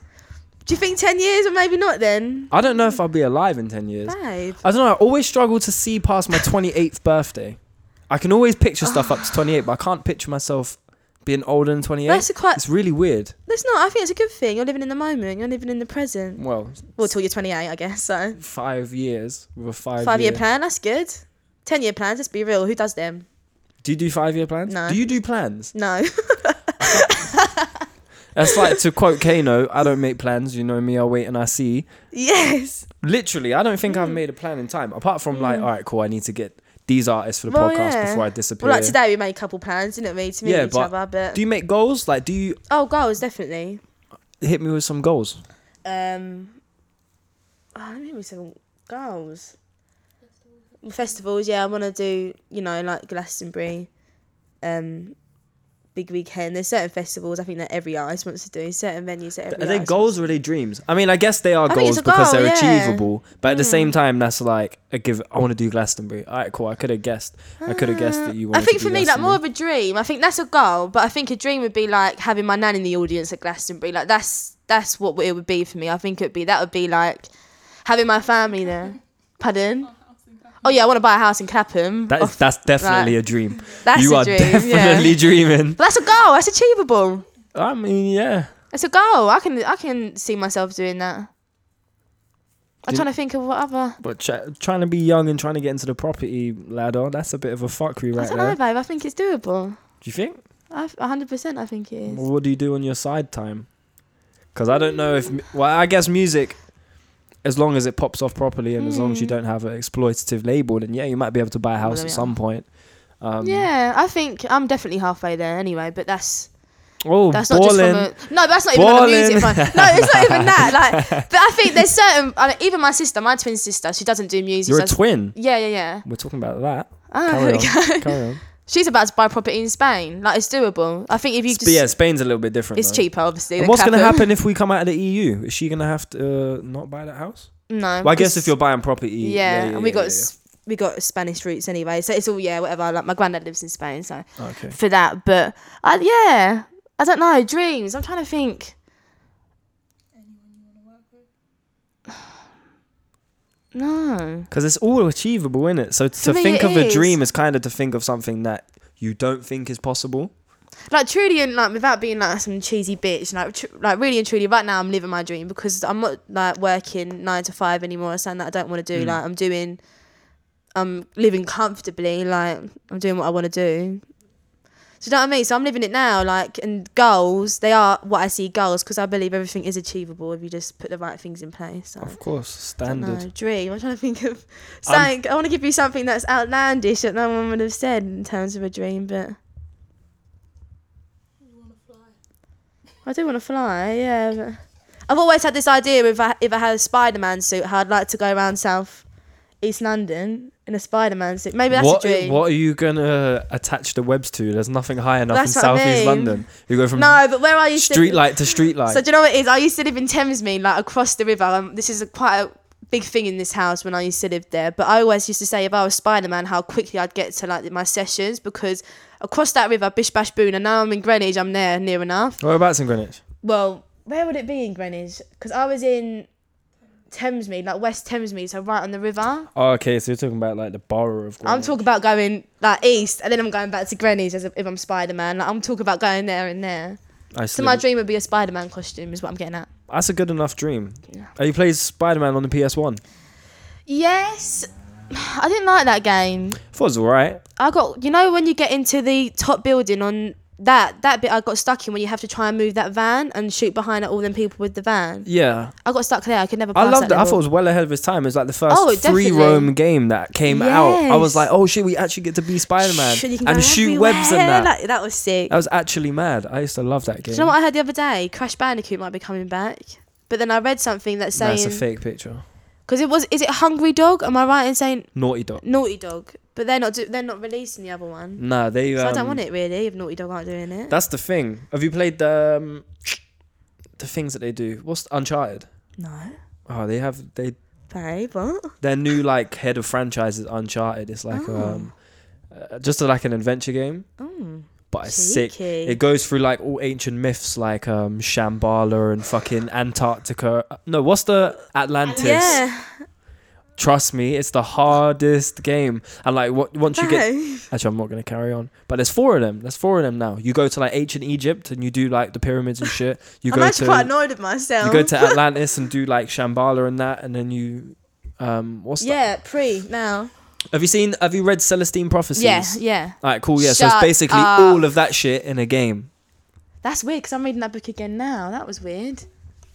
Do you think ten years or maybe not then? I don't know if I'll be alive in ten years. Babe. I don't know. I always struggle to see past my 28th birthday. I can always picture stuff up to 28, but I can't picture myself being older than 28. That's a quite. It's really weird. That's not. I think it's a good thing. You're living in the moment. You're living in the present. Well, Well, till you're 28, I guess. So five years with a five, five year year plan. That's good. Ten year plans. Let's be real. Who does them? Do you do five year plans? No. Do you do plans? No. That's like to quote Kano, I don't make plans, you know me, I wait and I see. Yes. Literally, I don't think Mm. I've made a plan in time. Apart from like, all right, cool, I need to get these artists for the Well, podcast yeah. before I disappear. Well, like today we made a couple plans, didn't we, to meet Yeah, each but other? But Do you make goals? Like, do you oh, goals definitely. hit me with some goals? Um, oh, let me give me some goals. Festivals, yeah, I want to do, you know, like Glastonbury, um, Big Weekend. There's certain festivals I think that every artist wants to do, certain venues that every Are they goals or are they dreams? I mean, I guess they are I goals because goal, they're yeah. Hmm. achievable. But at the same time, that's like a give. I want to do Glastonbury. All right, cool. I could have guessed. I could have guessed that you. I think to do for me, like more of a dream. I think that's a goal, but I think a dream would be like having my nan in the audience at Glastonbury. Like that's that's what it would be for me. I think it'd be that would be like having my family there. Pardon? Oh yeah, I want to buy a house in Clapham. That is, that's definitely right. a dream. That's you a are dream, definitely yeah. dreaming. But that's a goal. That's achievable. I mean, yeah. It's a goal. I can I can see myself doing that. I'm Did- trying to think of what other. But ch- trying to be young and trying to get into the property ladder, that's a bit of a fuckery right I don't there. know, babe. I think it's doable. Do you think? I hundred percent. I think it is. Well, what do you do on your side time? Because I don't know if. Well, I guess music, as long as it pops off properly and as long as you Mm. don't have an exploitative label, then yeah, you might be able to buy a house Well, at yeah. some point. Um, yeah, I think I'm definitely halfway there anyway. But that's Oh, That's not just from a no. That's not even on the music Balling. front. No, it's not even that. Like, but I think there's certain. I even my sister, my twin sister, she doesn't do music. You're a twin. Yeah, yeah, yeah. We're talking about that. Ah, Carry okay. on. Carry on. She's about to buy property in Spain. Like it's doable. I think if you But just, yeah, Spain's a little bit different. it's though. cheaper, obviously. And than what's going to Clapham. happen if we come out of the EU? Is she going to have to uh, not buy that house? No. Well, I guess if you're buying property. Yeah, and we got s we got Spanish roots anyway, so it's all yeah, whatever. Like my granddad lives in Spain, so yeah. Okay. for that. But I, yeah, I don't know dreams. I'm trying to think. No. Because it's all achievable, isn't it? So to me, think it of a is. dream is kind of to think of something that you don't think is possible. like truly and like without being like some cheesy bitch like tr- like really and truly right now i'm living my dream because i'm not like working nine to five anymore something that i don't want to do Mm. like i'm doing i'm living comfortably like i'm doing what i want to do so you know what i mean so i'm living it now like and goals they are what i see goals because i believe everything is achievable if you just put the right things in place so Of course, I don't know, standard. dream i'm trying to think of something i want to give you something that's outlandish that no one would have said in terms of a dream but I do want to fly, yeah. But I've always had this idea if I if I had a Spider Man suit, how I'd like to go around South East London in a Spider Man suit. Maybe that's what, a dream. what are you to attach the webs to? There's nothing high enough That's in what I South East mean. London. You go from No, but where I used street to light to street light. So do you know what it is? I used to live in Thamesmead, like across the river. Um, this is a, quite a big thing in this house when I used to live there. But I always used to say if I was Spider Man, how quickly I'd get to like my sessions because across that river, bish bash boon, and now I'm in Greenwich. I'm there near enough. Whereabouts in Greenwich? Well, where would it be in Greenwich? Because I was in Thamesmead, like West Thamesmead, so right on the river. Oh, okay. So you're talking about like the borough of Greenwich. I'm talking about going like east, and then I'm going back to Greenwich as if I'm Spider Man. Like I'm talking about going there and there. I So my dream would be a Spider Man costume, is what I'm getting at. That's a good enough dream. Yeah. Are you played Spider Man on the PS1? Yes, I didn't like that game. thought it was alright. I got you know when you get into the top building on that that bit I got stuck in when you have to try and move that van and shoot behind all them people with the van. Yeah. I got stuck there. I could never. I loved it. that I thought it was well ahead of its time. It was like the first Oh, free roam game that came out. I was like, oh shit, we actually get to be Spider Man Shit, you can and shoot webs and that. Like, that was sick. That was actually mad. I used to love that game. Do you know what I heard the other day? Crash Bandicoot might be coming back. But then I read something that's That's a fake picture. Because it was is it Hungry Dog? Am I right in saying Naughty Dog. Naughty Dog? But they're not do, they're not releasing the other one. Nah, they. So I um, don't want it really if Naughty Dog aren't doing it. That's the thing. Have you played the um, the things that they do? What's Uncharted? no, Oh, they have they babe. What? their new like head of franchise is Uncharted. It's like Oh. um, uh, just a, like an adventure game, Mm, but it's sick. It goes through like all ancient myths like um Shambhala and fucking Antarctica. No, what's the Atlantis? yeah. Trust me, it's the hardest game. And like what once you get actually I'm not gonna carry on. But there's four of them. There's four of them now. You go to like ancient Egypt and you do like the pyramids and shit. You I'm go actually to quite annoyed with myself. you go to Atlantis and do like Shambhala and that and then you um what's that? yeah, pre now. Have you seen have you read Celestine Prophecies? Yeah, yeah. Alright, cool, yeah. so it's Shut basically up. all of that shit in a game. That's weird because I'm reading that book again now. That was weird.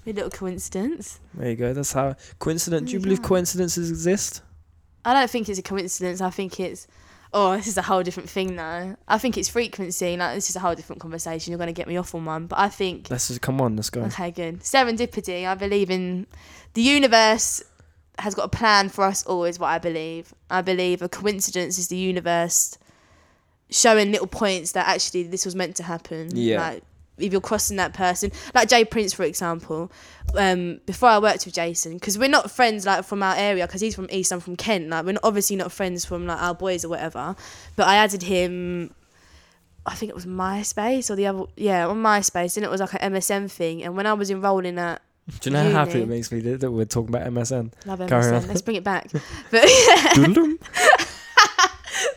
A little coincidence. There you go. That's how coincidence. Do you oh, believe go. coincidences exist? I don't think it's a coincidence. I think it's. Oh, this is a whole different thing though. I think it's frequency. Like this is a whole different conversation. You're gonna get me off on one, but I think Let's just come on. Let's go. Okay, good. Serendipity. I believe in the universe has got a plan for us all, is what I believe. I believe a coincidence is the universe showing little points that actually this was meant to happen. Yeah. Like if you're crossing that person, like Jay Prince, for example. Um, before I worked with Jason, because we're not friends like from our area, because he's from East, I'm from Kent. Like we're obviously not friends from like our boys or whatever. But I added him I think it was MySpace or the other, yeah, on MySpace, and it was like an MSN thing. And when I was enrolling at Do you know how happy it makes me that that we're talking about MSN? Love Carry MSN, on. let's bring it back. But yeah, Doodle-dum.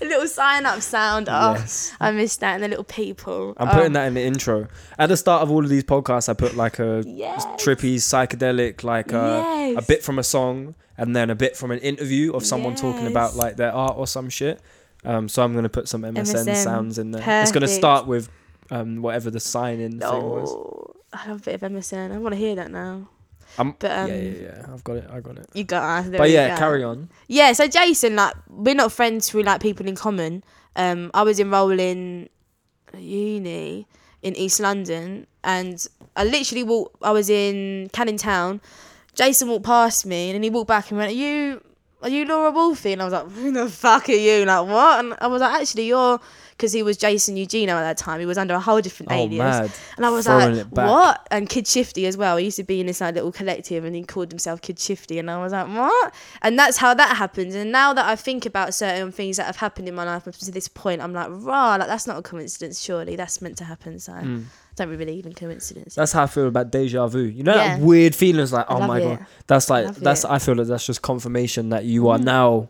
the little sign up sound, oh, yes. I missed that, and the little people. I'm oh, putting that in the intro. At the start of all of these podcasts, I put like a Yes. trippy, psychedelic, like a, a bit from a song, and then a bit from an interview of someone talking about like their art or some shit. Um, so I'm gonna put some MSN, MSN. sounds in there. It's gonna start with um, whatever the sign in thing was. I love a bit of MSN. I want to hear that now. I'm, But, um, yeah, yeah, yeah. I've got it. I got it. You got us. But yeah, carry on. Yeah, so Jason, like, we're not friends through like people in common. Um, I was enrolling uni in East London, and I literally walked. I was in Canning Town. Jason walked past me, and then he walked back and went, "Are you, are you Laura Wolfie?" And I was like, "Who the fuck are you?" Like what? And I was like, "Actually, you're." Because he was Jason Eugenio at that time, he was under a whole different Oh, alias. mad. And I was Throwing like, what? And Kid Shifty as well. He used to be in this like little collective and he called himself Kid Shifty. And I was like, what? And that's how that happened. And now that I think about certain things that have happened in my life up to this point, I'm like, rah, like that's not a coincidence, surely. That's meant to happen. So I don't really believe in coincidence. Mm. That's how I feel about deja vu. You know Yeah. that weird feeling is like, oh my it. god. That's like love that's it. Mm-hmm. I feel like that's just confirmation that you are now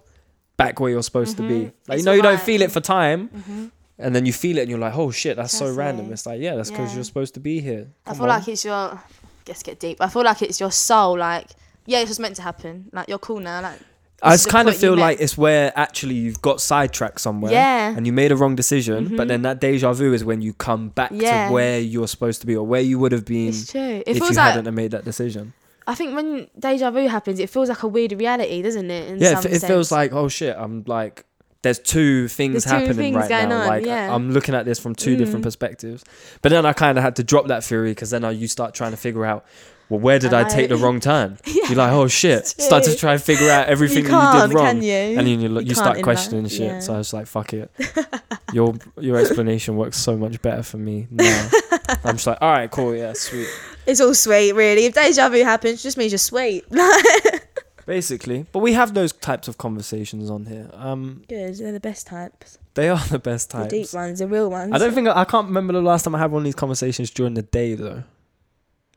back where you're supposed to be. Like you know you don't feel it for time. And then you feel it and you're like, oh shit, that's, so random. it. It's like, yeah, that's because Yeah. you're supposed to be here. I feel on. like it's your, let's get deep. I feel like it's your soul. Like, yeah, it's just meant to happen. Like, you're cool now. Like, I just kind of feel like it's where actually you've got sidetracked somewhere. Yeah. Mm-hmm. And you made a wrong decision, but then that deja vu is when you come back Yeah. to where you're supposed to be or where you would have been it's true. It if feels you like, hadn't have made that decision. I think when deja vu happens, it feels like a weird reality, doesn't it? In yeah, it, it feels like oh shit, I'm like there's two things There's two happening things right now. on, like yeah. I'm looking at this from two different Mm. perspectives. But then I kind of had to drop that theory because then I, you start trying to figure out. Well, where did I, I take the wrong turn? You're like, oh shit! Start to try and figure out everything you that you did wrong, you? and then you, look, you, You start questioning that, shit. yeah. So I was like, fuck it. your your explanation works so much better for me now. I'm just like, all right, cool, yeah, sweet. It's all sweet, really. If deja vu happens, it just means you're sweet. Basically, but we have those types of conversations on here. Um, Good, they're the best types. they are the best types. The deep ones, the real ones. I don't think I can't remember the last time I had one of these conversations during the day though.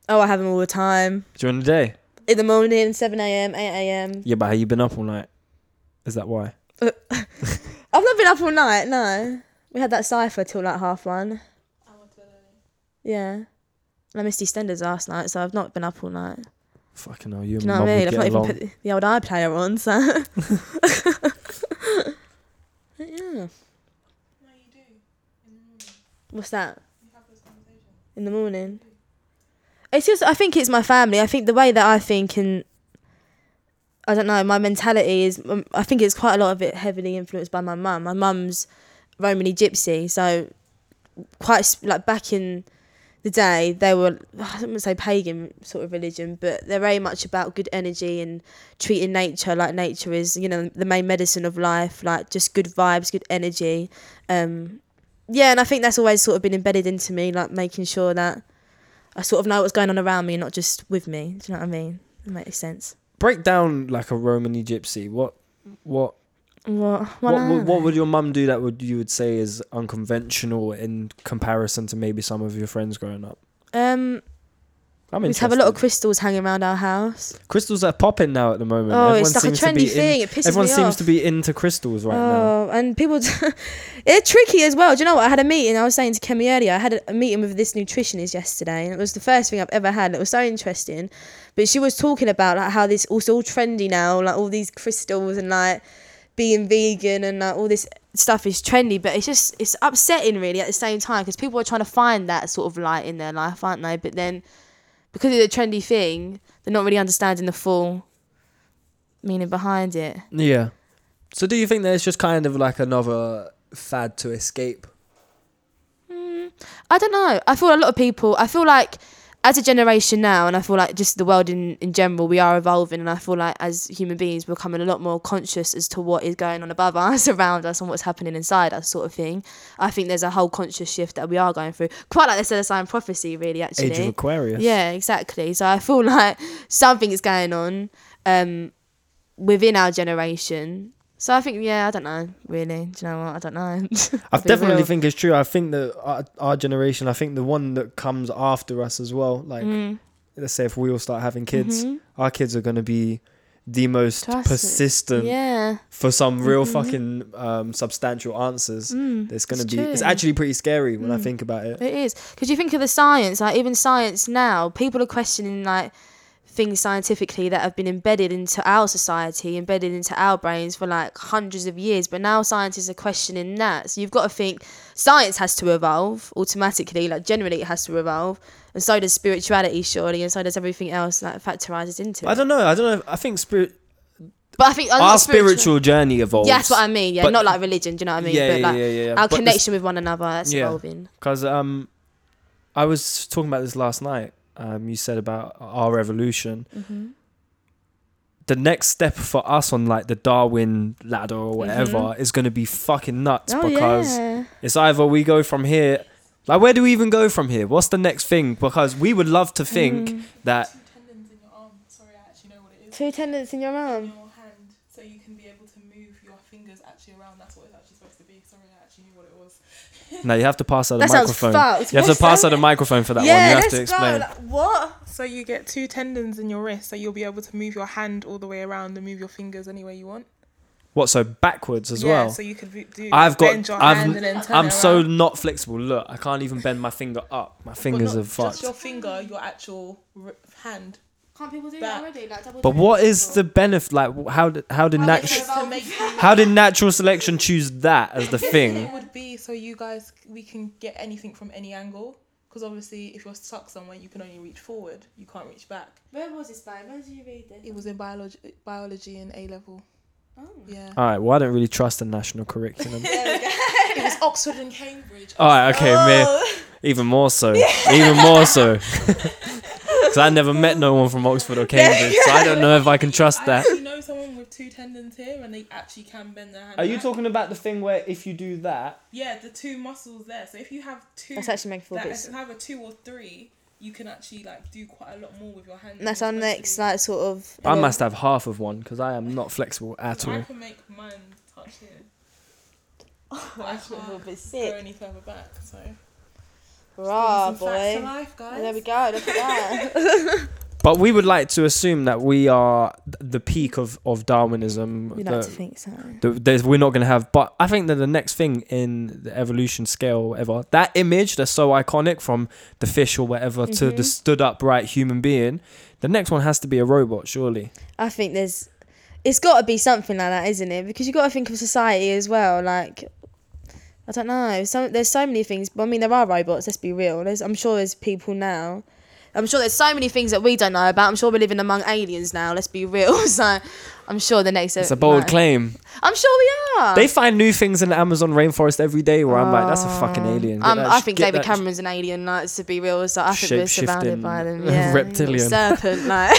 Oh, I have them all the time. During the day, In the morning, 7 a.m., 8 a.m. yeah, but have you been up all night? Is that why? I've not been up all night, no. We had that cipher till like half one. I went to bed early. Yeah. And I missed EastEnders last night, so I've not been up all night. Fucking hell, you Do and you know mum what I mean? would I've get not even along. put the, the old iPlayer on, so. yeah. No, you do. In the morning. What's that? You have those conversations. in the morning. It's just I think it's my family. I think the way that I think and I don't know, my mentality is um, I think it's quite a lot of it heavily influenced by my mum. My mum's Romany gypsy, so quite s- like back in the day they were I don't want to say pagan sort of religion, but they're very much about good energy and treating nature like nature is, you know, the main medicine of life, like just good vibes, good energy. Um yeah, and I think that's always sort of been embedded into me, like making sure that I sort of know what's going on around me and not just with me. Do you know what I mean? That makes sense. Break down like a Romany gypsy. What, what, What? would, what would your mum do that would you would say is unconventional in comparison to maybe some of your friends growing up? um, I'm we have a lot of crystals hanging around our house. crystals are popping now at the moment. Oh, Everyone it's like a trendy be in- thing. it pisses Everyone me seems off. to be into crystals right now. oh, and people, they're tricky as well. Do you know what? I had a meeting. I was saying to Kemi earlier. I had a, a meeting with this nutritionist yesterday, and it was the first thing I've ever had. and It was so interesting. But she was talking about like how this also all trendy now, like all these crystals and like being vegan and like all this stuff is trendy, but it's just it's upsetting really at the same time because people are trying to find that sort of light in their life, aren't they? But then because it's a trendy thing, they're not really understanding the full meaning behind it. Yeah. So do you think there's just kind of like another fad to escape? Mm, I don't know. I feel a lot of people. I feel like as a generation now, and I feel like just the world in in general, we are evolving, and I feel like as human beings, we're becoming a lot more conscious as to what is going on above us, around us, and what's happening inside us, sort of thing. I think there's a whole conscious shift that we are going through, quite like they said, a sign prophecy, really. Actually, Age of Aquarius. yeah, exactly. So I feel like something is going on um, within our generation. So I think, yeah, I don't know, really. Do you know what? I don't know. I definitely real. think it's true. I think that our, our generation, I think the one that comes after us as well, like Mm. let's say if we all start having kids, Mhm. our kids are going to be the most Trust persistent Yeah. for some real Mhm. fucking um, substantial answers. Mm, It's going to be, it's actually pretty scary when I Mm. think about it. It is because you think of the science, like even science now, people are questioning like things scientifically that have been embedded into our society, embedded into our brains for like hundreds of years. But now scientists are questioning that. So you've got to think science has to evolve automatically. Like generally, it has to evolve, and so does spirituality, surely, and so does everything else that factorizes into it. I don't know. I don't know. I think spirit, But I think our not spiritual journey evolves. Yeah, that's what I mean. Yeah, But- not like religion. Do you know what I mean? Yeah, but yeah, like yeah, yeah. our But the connection with one another that's Yeah. evolving. Because um, I was talking about this last night. Um, you said about our evolution. Mm-hmm. The next step for us on like the Darwin ladder or whatever Mhm. is going to be fucking nuts Oh because yeah. it's either we go from here. Like, where do we even go from here? What's the next thing? Because we would love to think Mm. that Two tendons in your arm. Sorry, I actually know what it is. Two tendons in your In arm. your hand, so you can be able to move your fingers actually around. That's what it's actually supposed to be. Sorry, I actually knew what it was. No, you have to pass out the That sounds microphone. fucked. You have to pass that? out the microphone for that yeah, one. You have let's to explain. go. Like, what? So you get two tendons in your wrist, so you'll be able to move your hand all the way around and move your fingers any way you want. What? So backwards as well? yeah, well. So you could do. I've got- bend your I've- hand and then turn I'm so not flexible. Look, I can't even bend my finger up. My fingers are fucked. Just your finger, your actual hand. Can't people do that already? Like double But what is the benefit? Like, how did how did How nat- is it to make you- how did natural selection choose that as the thing? It would be so you guys we can get anything from any angle. Because obviously, if you're stuck somewhere, you can only reach forward. You can't reach back. Where was this by? Where did you read this? It was in biology, biology in A level. Oh. Yeah. All right. Well, I don't really trust the national curriculum. it was Oxford and Cambridge. All right. Okay. Me, Oh. even more so. Even more so. Because I never met no one from Oxford or Cambridge, so I don't know if I can trust I that. actually know someone with two tendons here, and they actually can bend their hand. Are you back. talking about the thing where if you do that? Yeah, the two muscles there. So if you have two, That's actually making that feel if you have a two or three, you can actually like do quite a lot more with your hands. And that's our next like sort of. I must have half of one because I am not flexible at all. I can make mine touch here. Oh, But I that's a little can't go any further back. So. Rah, Some facts of boy. life, guys. There we go. Look at that. But we would like to assume that we are the peak of, of Darwinism. We the- like to think so. the, there's, we're not going to have, but I think that the next thing in the evolution scale, or whatever, that image that's so iconic from the fish or whatever to the Mhm. stood upright human being, the next one has to be a robot, surely. I think there's. It's got to be something like that, isn't it? Because you've got to think of society as well. Like, I don't know. So there's so many things. But I mean, there are robots. Let's be real. There's, I'm sure there's people now. I'm sure there's so many things that we don't know about. I'm sure we're living among aliens now. Let's be real. So, I'm sure the next. It's a bold like- claim. I'm sure we are. They find new things in the Amazon rainforest every day where I'm like, that's a fucking alien. Um, that I think David Cameron's an alien, like to be real. So I think we're surrounded by them. Yeah, reptilian. serpent. Like,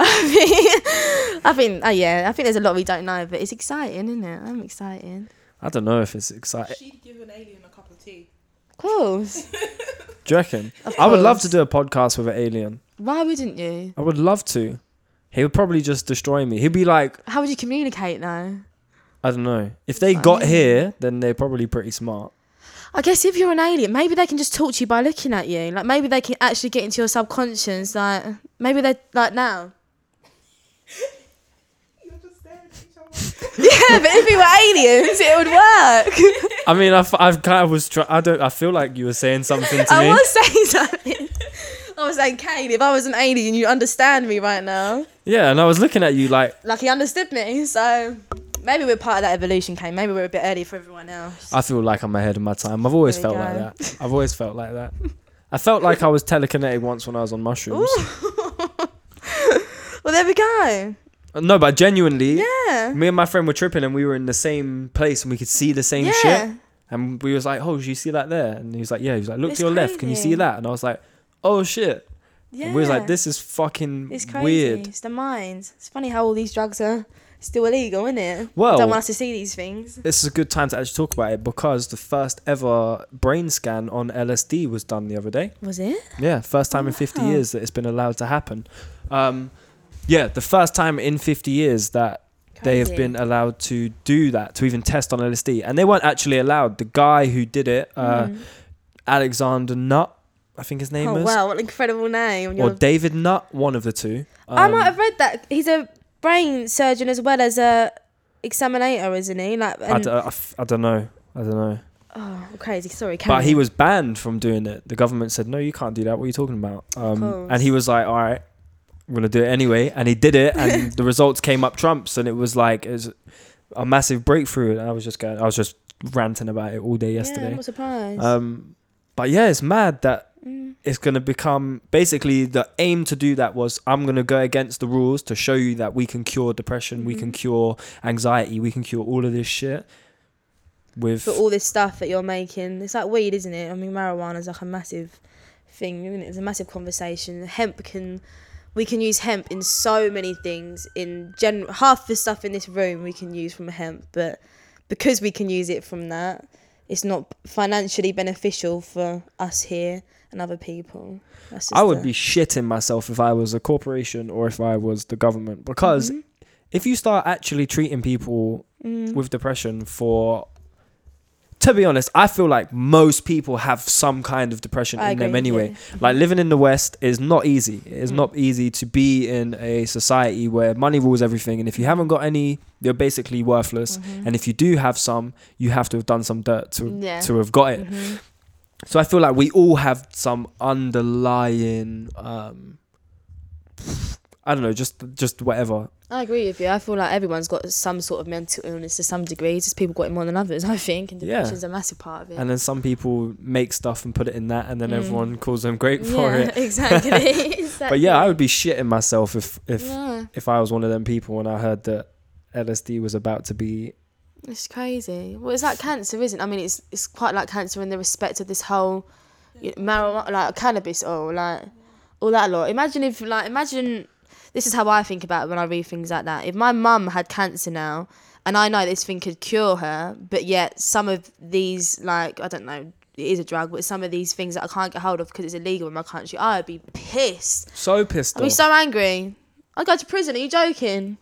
I think, I think, oh yeah, I think there's a lot we don't know, but it's exciting, isn't it? I'm excited. I don't know if it's exciting. She'd give an alien a cup of tea. Of course. Do you reckon? Of I would love to do a podcast with an alien. Why wouldn't you? I would love to. He would probably just destroy me. He'd be like, How would you communicate though? I don't know. If they I got here, then they're probably pretty smart. I guess if you're an alien, maybe they can just talk to you by looking at you. Like maybe they can actually get into your subconscious. Like maybe they like now. You're just staring at each other. Yeah, but if we were aliens, it would work. I mean, I've kind of was try- I don't. I feel like you were saying something to me. I me. was saying something. I was saying, Kane, if I was an alien, you understand me right now. Yeah, and I was looking at you like, Like he understood me, so Maybe we're part of that evolution, Kane. Maybe we're a bit early for everyone else. I feel like I'm ahead of my time. I've always There felt like go. that. I've always felt like that. I felt like I was telekinetic once when I was on mushrooms. well, there we go. No, but genuinely, Yeah. me and my friend were tripping and we were in the same place and we could see the same yeah. shit. And we was like, "Oh, do you see that there?" And he was like, "Yeah." He was like, "Look It's to your left. Can you see that?" And I was like, "Oh shit!" Yeah. And we was like, "This is fucking It's crazy. weird." It's the mind. It's funny how all these drugs are still illegal, isn't it? Well- don't want us to see these things. This is a good time to actually talk about it because the first ever brain scan on LSD was done the other day. Was it? Yeah, first time in 50 Wow. years that it's been allowed to happen. Um, yeah, the first time in 50 years that they have been allowed to do that, to even test on LSD. And they weren't actually allowed. The guy who did it, uh, Mm. Alexander Nutt, I think his name Oh is, wow, what an incredible name! or You're- David Nutt, one of the two. I Um, might have read that. He's a brain surgeon as well as a examinator, isn't he? Like, I, d- I f- I don't know. I don't know. oh, crazy. Sorry, But he was banned from doing it. The government said, no, you can't do that. What are you talking about? Um, and he was like, all right, I'm going to do it anyway. And he did it. And the results came up trumps. And it was like, it was a massive breakthrough. And I was just going, I was just ranting about it all day yesterday. Yeah. I'm surprised. um, but yeah, it's mad that Mm. it's going to become basically the aim to do that was I'm going to go against the rules to show you that we can cure depression, we can Mhm. cure anxiety, we can cure all of this shit with For all this stuff that you're making, it's like weed, isn't it? I mean, marijuana is like a massive thing, isn't it? It's a massive conversation. Hemp can, we can use hemp in so many things. In gen, half the stuff in this room we can use from hemp, but because we can use it from that, it's not financially beneficial for us here and other people. That's just I would the- be shitting myself if I was a corporation or if I was the government because Mhm. if you start actually treating people Mm. with depression for to be honest, I feel like most people have some kind of depression I in them anyway. yeah. Like living in the West is not easy. It is Mm. not easy to be in a society where money rules everything and if you haven't got any, you're basically worthless. Mhm. And if you do have some, you have to have done some dirt to Yeah. to have got it. Mhm. So I feel like we all have some underlying um I don't know, just just whatever. I agree with you. I feel like everyone's got some sort of mental illness to some degree. Just people got it more than others, I think. And Yeah. depression's a massive part of it. And then some people make stuff and put it in that and then Mm. everyone calls them great for yeah, it. exactly. exactly. But yeah, I would be shitting myself if if Yeah, if I was one of them people and I heard that LSD was about to be it's crazy. Well, it's like cancer, isn't it? I mean, it's it's quite like cancer in the respect of this whole you know, marijuana, like cannabis oil, like all that lot. Imagine if, like, imagine this is how I think about it when I read things like that. If my mum had cancer now, and I know this thing could cure her, but yet some of these, like, I don't know, it is a drug, but some of these things that I can't get hold of because it's illegal in my country, I would be pissed. so pissed I'd be off. so angry. I'd go to prison. Are you joking?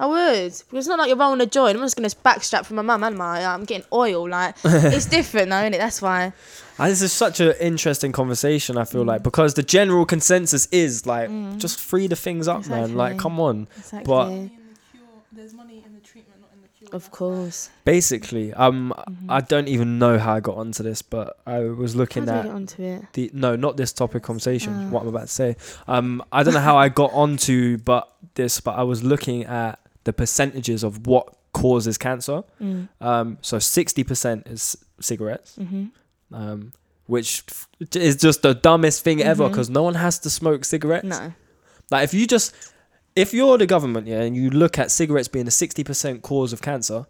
I would. Because it's not like you're rolling a joint. I'm just going to backstrap from my mum, am I? I'm getting oil. Like, it's different though, isn't it? That's why. And this is such an interesting conversation, I feel Mm. like, because the general consensus is like just free the things up, man. Like, come on. Exactly. But- the. There's money in the treatment, not in the cure. of course. Basically, um Mm-hmm. I don't even know how I got onto this, but I was How looking do we at get onto it? the no, not this topic conversation. Ah. What I'm about to say. Um, I don't know how I got onto, but this, but I was looking at the percentages of what causes cancer. Mm. Um, so sixty percent is cigarettes. hmm Um, which f- is just the dumbest thing ever Mhm. because no one has to smoke cigarettes. No. Like if you just, if you're the government, yeah, and you look at cigarettes being a sixty percent cause of cancer,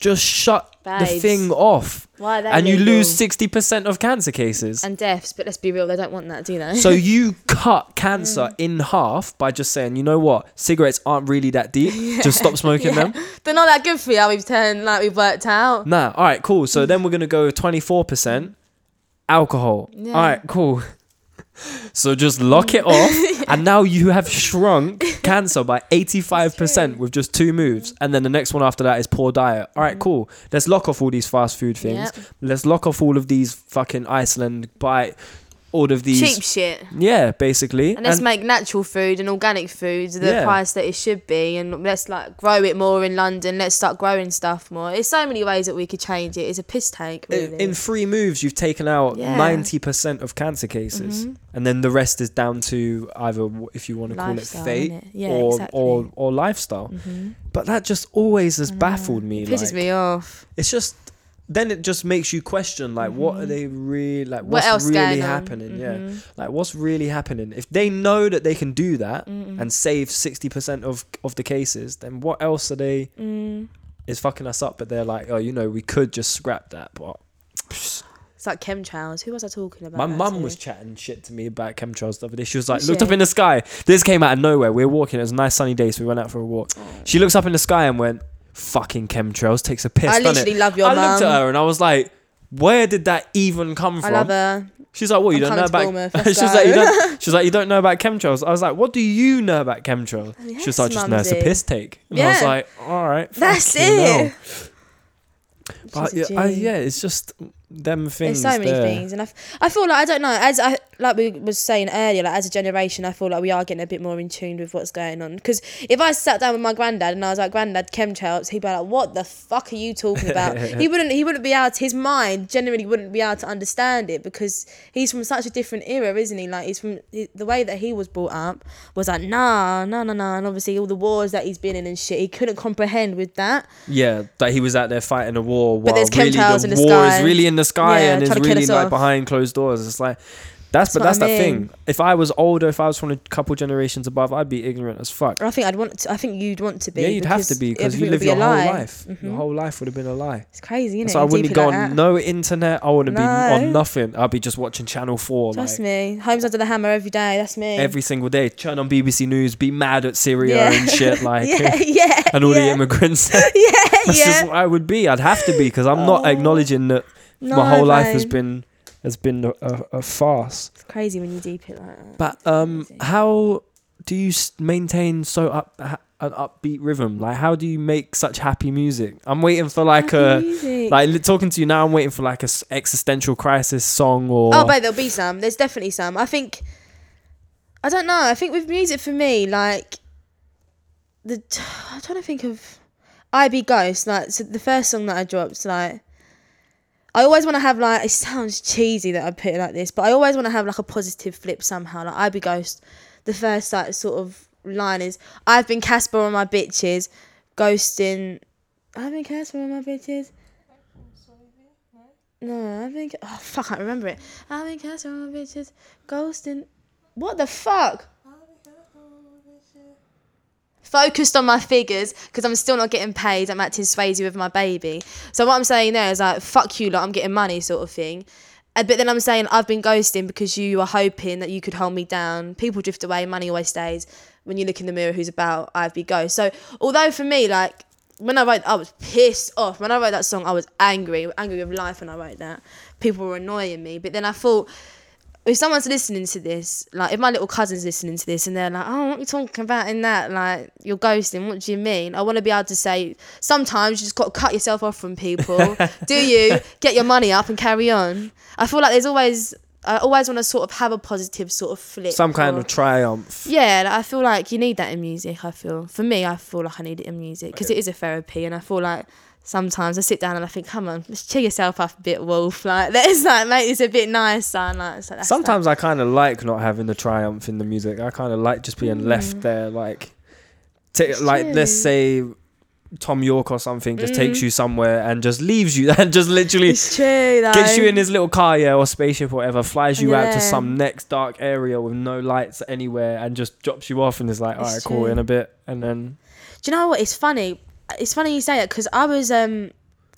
just shut the thing off, Why are they and you legal? lose sixty percent of cancer cases. And deaths, but let's be real, they don't want that, do they? so you cut cancer Mm. in half by just saying, you know what, cigarettes aren't really that deep. Just stop smoking Yeah. them. They're not that good for you. We've turned like we've worked out. Nah, all right, cool. So then we're gonna go twenty four percent alcohol. Yeah. All right, cool. So just lock it off, and now you have shrunk cancer by eighty five percent with just two moves, and then the next one after that is poor diet. All right, mm. cool. Let's lock off all these fast food things. Yep. Let's lock off all of these fucking Iceland by all of these cheap shit. yeah basically And let's And- make natural food and organic food the Yeah. price that it should be, and let's like grow it more in London. Let's start growing stuff more. There's so many ways that we could change it. It's a piss take, in, really. in three moves you've taken out Yeah. 90% of cancer cases Mhm. and then the rest is down to either if you want to call it fate innit? Yeah, or, exactly. or or lifestyle Mhm. but that just always has baffled me It pisses like, me off. it's just then it just makes you question like what are they really like What what's really happening yeah Mhm. like what's really happening if they know that they can do that Mm-mm. and save 60% of of the cases then what else are they Mm. is fucking us up but they're like oh you know we could just scrap that but It's like chemtrails. Who was I talking about? my mum was chatting shit to me about chemtrails the other day. She was like, looked up in the sky. This came out of nowhere. We were walking. It was a nice sunny day, so we went out for a walk. She looks up in the sky and went, "Fucking chemtrails." Takes a piss. I literally it? love your I looked at her and I was like, "Where did that even come from? I from?" love her. She's like, "What? You I'm don't know about?" Bournemouth, she was like, "You don't." She was like, "You don't know about chemtrails." I was like, "What do you know about chemtrails?" Oh, she was like, "Just know it's a piss take." And I was Yeah. like, "All right, That's fucking hell." it. But yeah, I, yeah, it's just them things. There's so many there. things, and I, f- I feel like I don't know. As I like we was saying earlier, like as a generation, I feel like we are getting a bit more in tune with what's going on. Because if I sat down with my granddad and I was like, "Granddad, chemtrails," he'd be like, "What the fuck are you talking about?" he wouldn't. He wouldn't be able. To, his mind generally wouldn't be able to understand it because he's from such a different era, isn't he? Like he's from he- the way that he was brought up was like, nah, nah, nah, nah, and obviously all the wars that he's been in and shit, he couldn't comprehend with that. Yeah, that he was out there fighting a war while there's really the in the war is really in the sky Yeah, and is trying to kill really like off. behind closed doors. It's like that's, That's but that's I the mean. thing. If I was older, if I was from a couple generations above, I'd be ignorant as fuck. I think I'd want. To, I think you'd want to be. Yeah, you'd have to be because you live would your whole life. Your Mhm. whole life would have been a lie. It's crazy, isn't So it? I wouldn't go like on that. no internet. I wouldn't be on nothing. I'd be just watching Channel Four Trust like me, Homes Under the Hammer every day. That's me. every single day. Turn on BBC News, be mad at Syria Yeah. and shit like. yeah, yeah, And all the immigrants. yeah, That's yeah. just what I would be. I'd have to be because I'm not Oh. acknowledging that No, my whole life has been has been a, a, a farce. It's crazy when you deep it like that. But um, how do you maintain so up ha- an upbeat rhythm? Like, how do you make such happy music? I'm waiting for like Happy a music. like talking to you now. I'm waiting for like a existential crisis song or Oh, but there'll be some. There's definitely some. I think. I don't know. I think with music for me, like the I'm trying to think of I Be Ghost. Like so the first song that I dropped, like I always want to have like it sounds cheesy that I put it like this, but I always want to have like a positive flip somehow. Like I Be Ghost. The first like sort of line is I've been Casper on my bitches, ghosting. I've been Casper on my bitches. No, I think. Oh fuck, I remember it. I've been Casper on my bitches, ghosting. What the fuck? Focused on my figures because I'm still not getting paid. I'm acting Swayze with my baby. So what I'm saying there is like, fuck you, like I'm getting money, sort of thing. But then I'm saying I've been ghosting because you were hoping that you could hold me down. People drift away, money always stays. When you look in the mirror, who's about? I've been ghost. So although for me, like when I wrote, I was pissed off. When I wrote that song, I was angry, angry with life when I wrote that. People were annoying me. But then I thought, if someone's listening to this, like if my little cousin's listening to this and they're like, oh, what are you talking about in that? Like, you're ghosting, what do you mean? I want to be able to say, sometimes you just got to cut yourself off from people. do you? Get your money up and carry on. I feel like there's always, I always want to sort of have a positive sort of flip. some kind or- of triumph. yeah, like, I feel like you need that in music. I feel for me, I feel like I need it in music because it is a therapy, and I feel like sometimes I sit down and I think, come on, let's cheer yourself up a bit, Wolf. Like let's like make this a bit nicer. And like, so Sometimes I kind of like not having the triumph in the music. I kind of like just being left mm. there, like, It's like let's say Thom Yorke or something just takes mm. you somewhere and just leaves you and just literally true. Though. gets you in his little car, yeah, or spaceship or whatever, flies you out to some next dark area with no lights anywhere and just drops you off and is like, all right, cool, in a bit, and then Do you know what? It's funny. It's funny you say that because I was um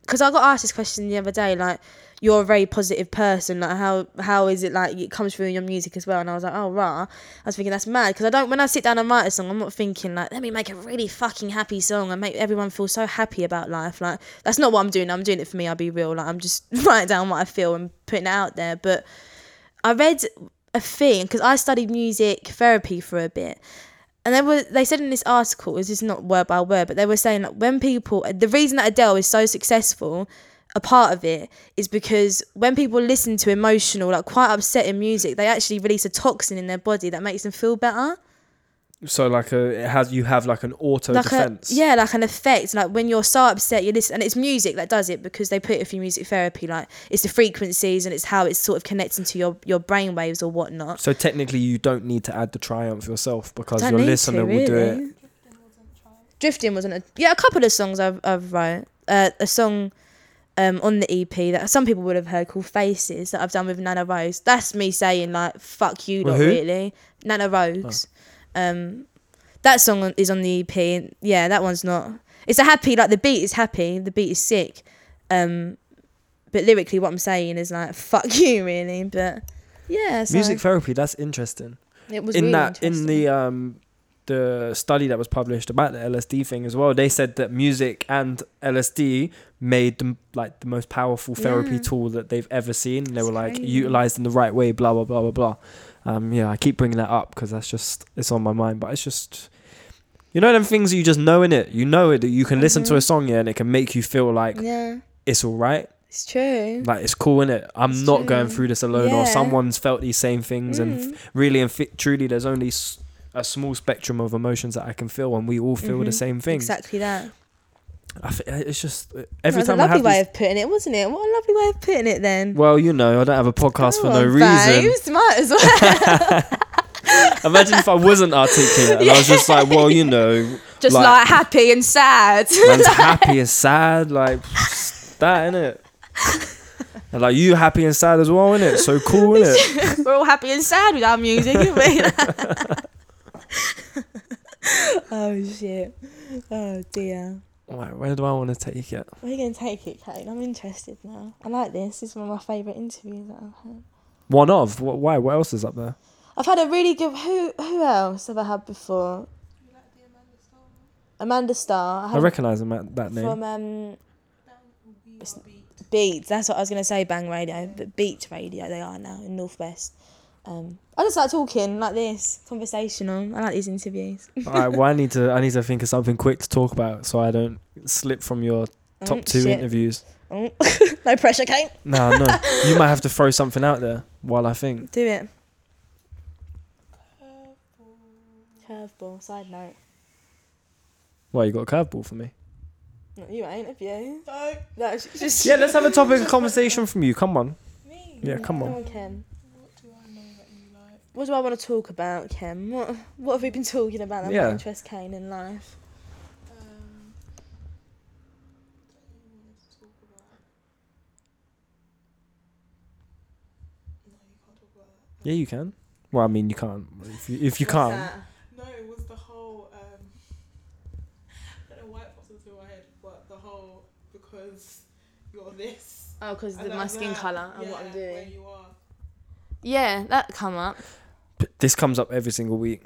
because I got asked this question the other day. Like, you're a very positive person. Like, how how is it like it comes through in your music as well? And I was like, oh rah. I was thinking that's mad because I don't. When I sit down and write a song, I'm not thinking like let me make a really fucking happy song and make everyone feel so happy about life. Like that's not what I'm doing. I'm doing it for me. I'll be real. Like I'm just writing down what I feel and putting it out there. But I read a thing because I studied music therapy for a bit, and they were they said in this article, this is not word by word, but they were saying that when people, the reason that Adele is so successful, a part of it is because when people listen to emotional, like quite upsetting music, they actually release a toxin in their body that makes them feel better. So like a it has you have like an auto like defense. a yeah, like an effect. Like when you're so upset, you listen, and it's music that does it because they put it through music therapy. Like it's the frequencies and it's how it's sort of connecting to your your brain waves or whatnot. So technically, you don't need to add the triumph yourself because your listener to, will do it. Drifting wasn't a yeah. A couple of songs I've I've wrote. Uh, a song um on the EP that some people would have heard called Faces that I've done with Nana Rose. That's me saying like fuck you, not who? Oh. really. Nana Rose. Um, that song is on the EP. And yeah, that one's not. It's a happy like the beat is happy. The beat is sick. Um, but lyrically, what I'm saying is like fuck you, really. But yeah, so Music therapy. That's interesting. It was in really that in the um the study that was published about the LSD thing as well, they said that music and LSD made them like the most powerful therapy Yeah. tool that they've ever seen. They That's were like crazy. utilized in the right way. Blah blah blah blah blah. Um, yeah, I keep bringing that up because that's just it's on my mind. But it's just you know them things you just know in it. You know it that you can listen to a song yeah, and it can make you feel like Mm-hmm. yeah, it's all right. it's true. Like it's cool in it. I'm It's not going through this alone, or someone's felt these same things, and Mm. f- really and truly, there's only s- a small spectrum of emotions that I can feel, and we all feel the Mhm. same thing. Exactly that. I f- it's just uh, That every time a I lovely have way of putting it, wasn't it? What a lovely way of putting it then. Well, you know, I don't have a podcast for no on, reason. babes, might as well. Imagine if I wasn't articulate and I was just like, well, you know, Just Like- like, happy and sad. man's happy and sad, like that, innit? And like you happy and sad as well, innit? So cool, innit? We're all happy and sad with our music, oh shit. Oh dear. Right, where do I want to take it? Where are you going to take it, Kate? I'm interested now. I like this. This is one of my favourite interviews that I've had. One of. Wh- Why? What else is up there? I've had a really good. Who Who else have I had before? Amanda Starr. I I recognise that name. from um, Beats. That's what I was gonna say. Bang Radio, but Beats Radio. They are now in Northwest. Um, I just like talking like this, conversational. I like these interviews. All right, well, I need to I need to think of something quick to talk about so I don't slip from your top Oh, two shit. interviews. Oh, no pressure, Kate. No, no, you might have to throw something out there while I think. Do it. Curveball. Side note. Well, you got a curveball for me. No, you ain't, have you? No, No, just Yeah, let's have a topic of conversation from you. Come on. me. Yeah, come Come on. on, Ken. What do I know that you like? What do I want to talk about, Ken? What What have we been talking about that Yeah. might interest Kane in life? Um, what do you want to talk about? No, you can't talk about that. Yeah, you can. Well, I mean, you can't. If you, if you can't, No, it was the whole. Um, I don't know why it popped into my head, but the whole because you're this. Oh, because my skin colour and what I'm yeah, Where doing. you are. Yeah, that come up. P- this comes up every single week.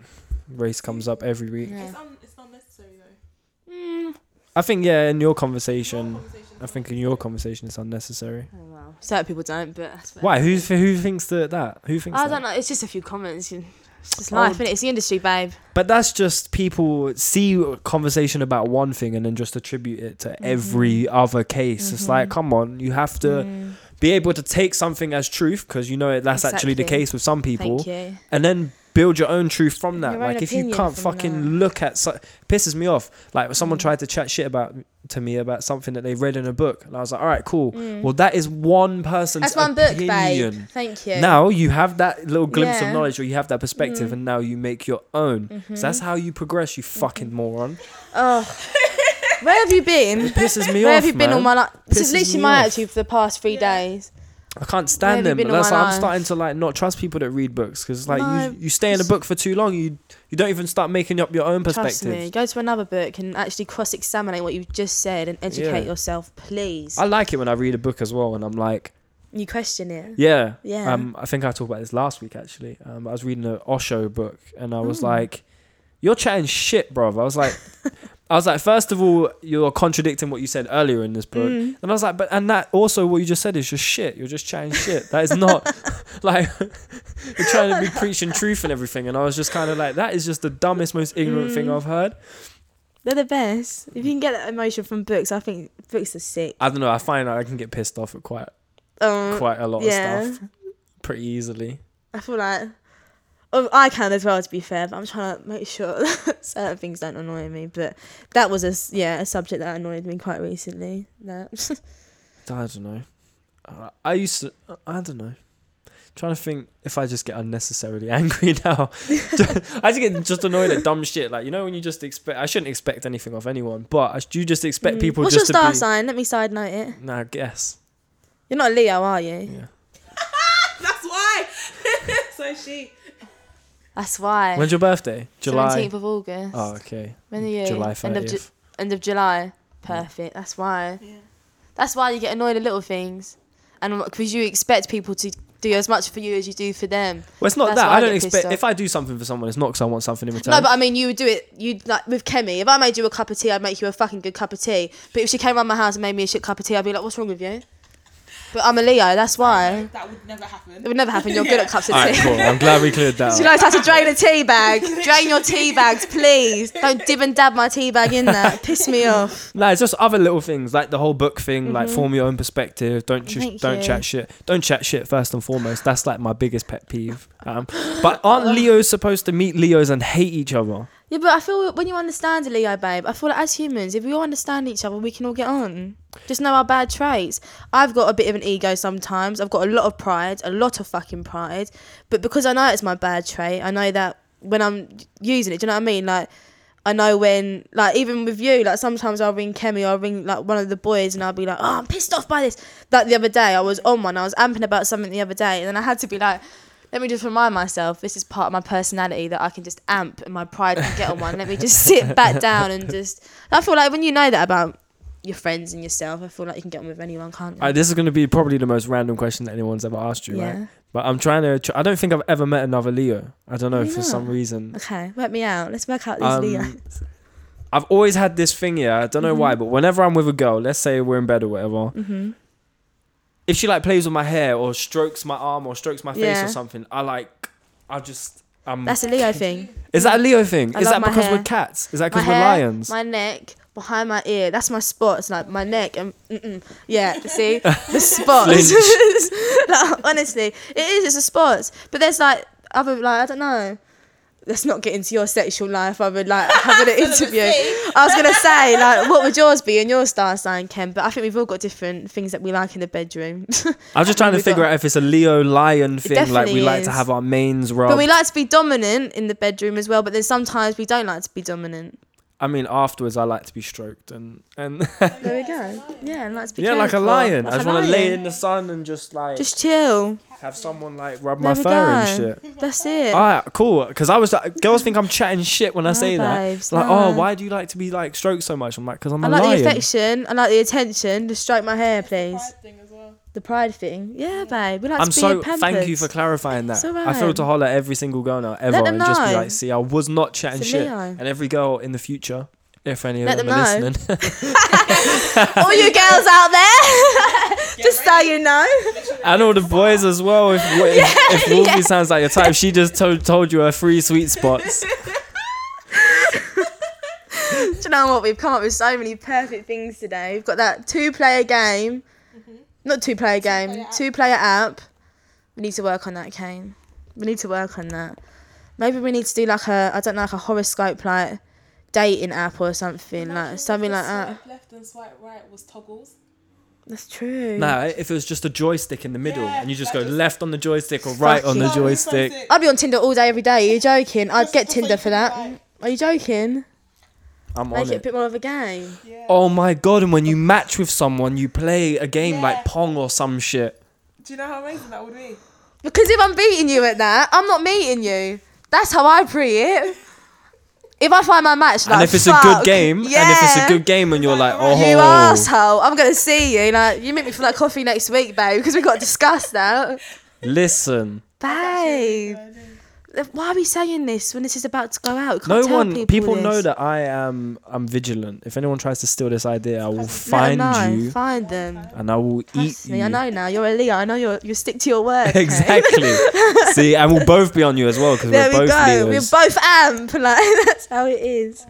Race comes up every week. Yeah. It's, un- it's not necessary though. Mm. I think yeah, in your More conversation, conversations I think in your conversation it's unnecessary. Oh well, certain people don't, but that's. Why? Who who thinks that? That who thinks I that? don't know. It's just a few comments. It's just Oh, life, innit? It's the industry, babe. But that's just people see a conversation about one thing and then just attribute it to Mm-hmm. every other case. It's like, come on, you have to Mm, be able to take something as truth because you know that's actually the case with some people, and then build your own truth from that. Like if you can't fucking that. look at, so- pisses me off. Like someone Mm. tried to chat shit about to me about something that they read in a book, and I was like, all right, cool. Mm. Well, that is one person's That's one book, opinion. babe. Thank you. Now you have that little glimpse Yeah. of knowledge, or you have that perspective, Mhm. and now you make your own. Mm-hmm. So that's how you progress, you fucking moron. Oh, where have you been? It pisses me Where off, have you been man. all my life? This is Pisses literally me my off. attitude for the past three Yeah. days. I can't Where stand have you them. been all That's my why I'm life? starting to like not trust people that read books because like No, you you stay in a book for too long, you you don't even start making up your own Trust me. perspective. Go to another book and actually cross-examine what you've just said and educate Yeah. yourself, please. I like it when I read a book as well, and I'm like, you question it. yeah, Yeah. Um, I think I talked about this last week actually. Um, I was reading an Osho book, and I was Mm. like, "You're chatting shit, bro." I was like, I was like, first of all, you're contradicting what you said earlier in this book, Mm. and I was like, but and that also what you just said is just shit. You're just chatting shit. That is not like you're trying to be preaching truth and everything. And I was just kind of like, that is just the dumbest, most ignorant thing Mm. I've heard. They're the best. If you can get that emotion from books, I think books are sick. I don't know. I find I can get pissed off at quite Um, quite a lot yeah. of stuff pretty easily. I feel like oh, I can as well. To be fair, but I'm trying to make sure that certain things don't annoy me. But that was a s- yeah a subject that annoyed me quite recently. That I don't know. Uh, I used to. I don't know. Trying to think if I just get unnecessarily angry now. I just get just annoyed at dumb shit. Like you know when you just expect. I shouldn't expect anything of anyone, but I, you just expect Mm. people What's your just star to be. sign? Let me side note it. Nah, I guess. You're not Leo, are you? Yeah. That's why. so she. That's why. When's your birthday? July. Seventeenth of August. Oh, okay. When are you? July End of, Ju- end of July. Perfect. That's why. Yeah. That's why you get annoyed at little things, and because you expect people to do as much for you as you do for them. Well, it's not That's that. I I don't expect. If I do something for someone, it's not because I want something in return. No, but I mean, you would do it. You'd like with Kemi. If I made you a cup of tea, I'd make you a fucking good cup of tea. But if she came around my house and made me a shit cup of tea, I'd be like, "What's wrong with you?" But I'm a Leo. That's why That would never happen. it would never happen. You're good at cups of All right, tea. cool. I'm glad we cleared that. She up. knows how to drain a tea bag. Drain your tea bags, please. Don't dib and dab my tea bag in there. Piss me off. No, it's just other little things like the whole book thing. Like form your own perspective. Don't ch- Mm-hmm. Don't you. chat shit. Don't chat shit first and foremost. That's like my biggest pet peeve. Um, but aren't Leos supposed to meet Leos and hate each other? Yeah, but I feel when you understand Leo, babe, I feel like as humans, if we all understand each other, we can all get on. Just know our bad traits. I've got a bit of an ego sometimes. I've got a lot of pride, a lot of fucking pride. But because I know it's my bad trait, I know that when I'm using it, do you know what I mean? Like, I know when, like, even with you, like, sometimes I'll ring Kemi or I'll ring, like, one of the boys and I'll be like, oh, I'm pissed off by this. Like, the other day, I was on one, I was amping about something the other day, and then I had to be like, let me just remind myself this is part of my personality that I can just amp and my pride can get on one. Let me just sit back down and just. I feel like when you know that about your friends and yourself, I feel like you can get on with anyone, can't you? Uh, this is going to be probably the most random question that anyone's ever asked you, yeah. right? But I'm trying to. Tr- I don't think I've ever met another Leo. I don't know Why for some reason. Okay, work me out. Let's work out these Um, Leos. I've always had this thing, yeah. I don't know why, Mm-hmm. but whenever I'm with a girl, let's say we're in bed or whatever, hmm if she like plays with my hair or strokes my arm or strokes my face Yeah. or something, I like, I just, um, That's a Leo thing. is that a Leo thing? I is love that my because hair. we're cats? Is that My because we're hair, lions? my neck, behind my ear. That's my spots, like my neck and mm-mm. yeah. See the spots. like, honestly, it is. It's the spots. But there's like other like I don't know. Let's not get into your sexual life. I would like having an interview. I was gonna say like, what would yours be in your star sign, Ken? But I think we've all got different things that we like in the bedroom. I'm just trying to figure got- out if it's a Leo lion thing, like we definitely like to have our manes rubbed. but we like to be dominant in the bedroom as well. But then sometimes we don't like to be dominant. I mean, afterwards, I like to be stroked and and There we go. Yeah, and like to be yeah, like a lion. Like I just want to lay in the sun and just like Just chill. have someone like rub There my we fur and shit. That's it. Alright, cool. Because I was like, girls think I'm chatting shit when I No, say that. like, no. oh, why do you like to be like stroked so much? I'm like, because I'm a I like lion. I like the affection. I like the attention. Just stroke my hair, please. The pride thing. Yeah, babe. We like I'm to be so pampered. thank you for clarifying that. It's I feel alright. to holler at every single girl now ever them and just be know. like, see, I was not chatting It's a shit. Leo. And every girl in the future, if any of Let them, them are know. listening, All you girls out there, just so you know. and all the boys as well. If if, if Wolfie sounds like your type, she just told told you her three sweet spots. Do you know what? We've come up with so many perfect things today. We've got that two-player game, not two-player game, Two-player app. two-player app. We need to work on that, Kane. We need to work on that. Maybe we need to do like a, I don't know, like a horoscope like dating app or something, like something like that. Left and swipe right was toggles. That's true. No, if it was just a joystick in the middle Yeah, and you just go just- left on the joystick or right on the joystick. I'd be on Tinder all day, every day. Are you joking? I'd get Tinder for that. Are you joking? I'm Make on it a it. bit more of a game. Yeah. Oh my god! And when you match with someone, you play a game Yeah. like Pong or some shit. Do you know how amazing that would be? Because if I'm beating you at that, I'm not meeting you. That's how I pre it. If I find my match, like, and if it's a good game, and if it's a good game, and you're like, oh, You asshole! I'm gonna see you. Like you meet me for like coffee next week, babe, because we got to discuss that, listen. babe. Why are we saying this when this is about to go out? No one, people, people know that I am. I'm vigilant. If anyone tries to steal this idea, I will Let find know. you Find them. and I will eat me, you. I know now. You're a Leo. I know you you stick to your word. exactly. See, and we'll both be on you as well because we're we both go. Leos. We're both amp. Like that's how it is.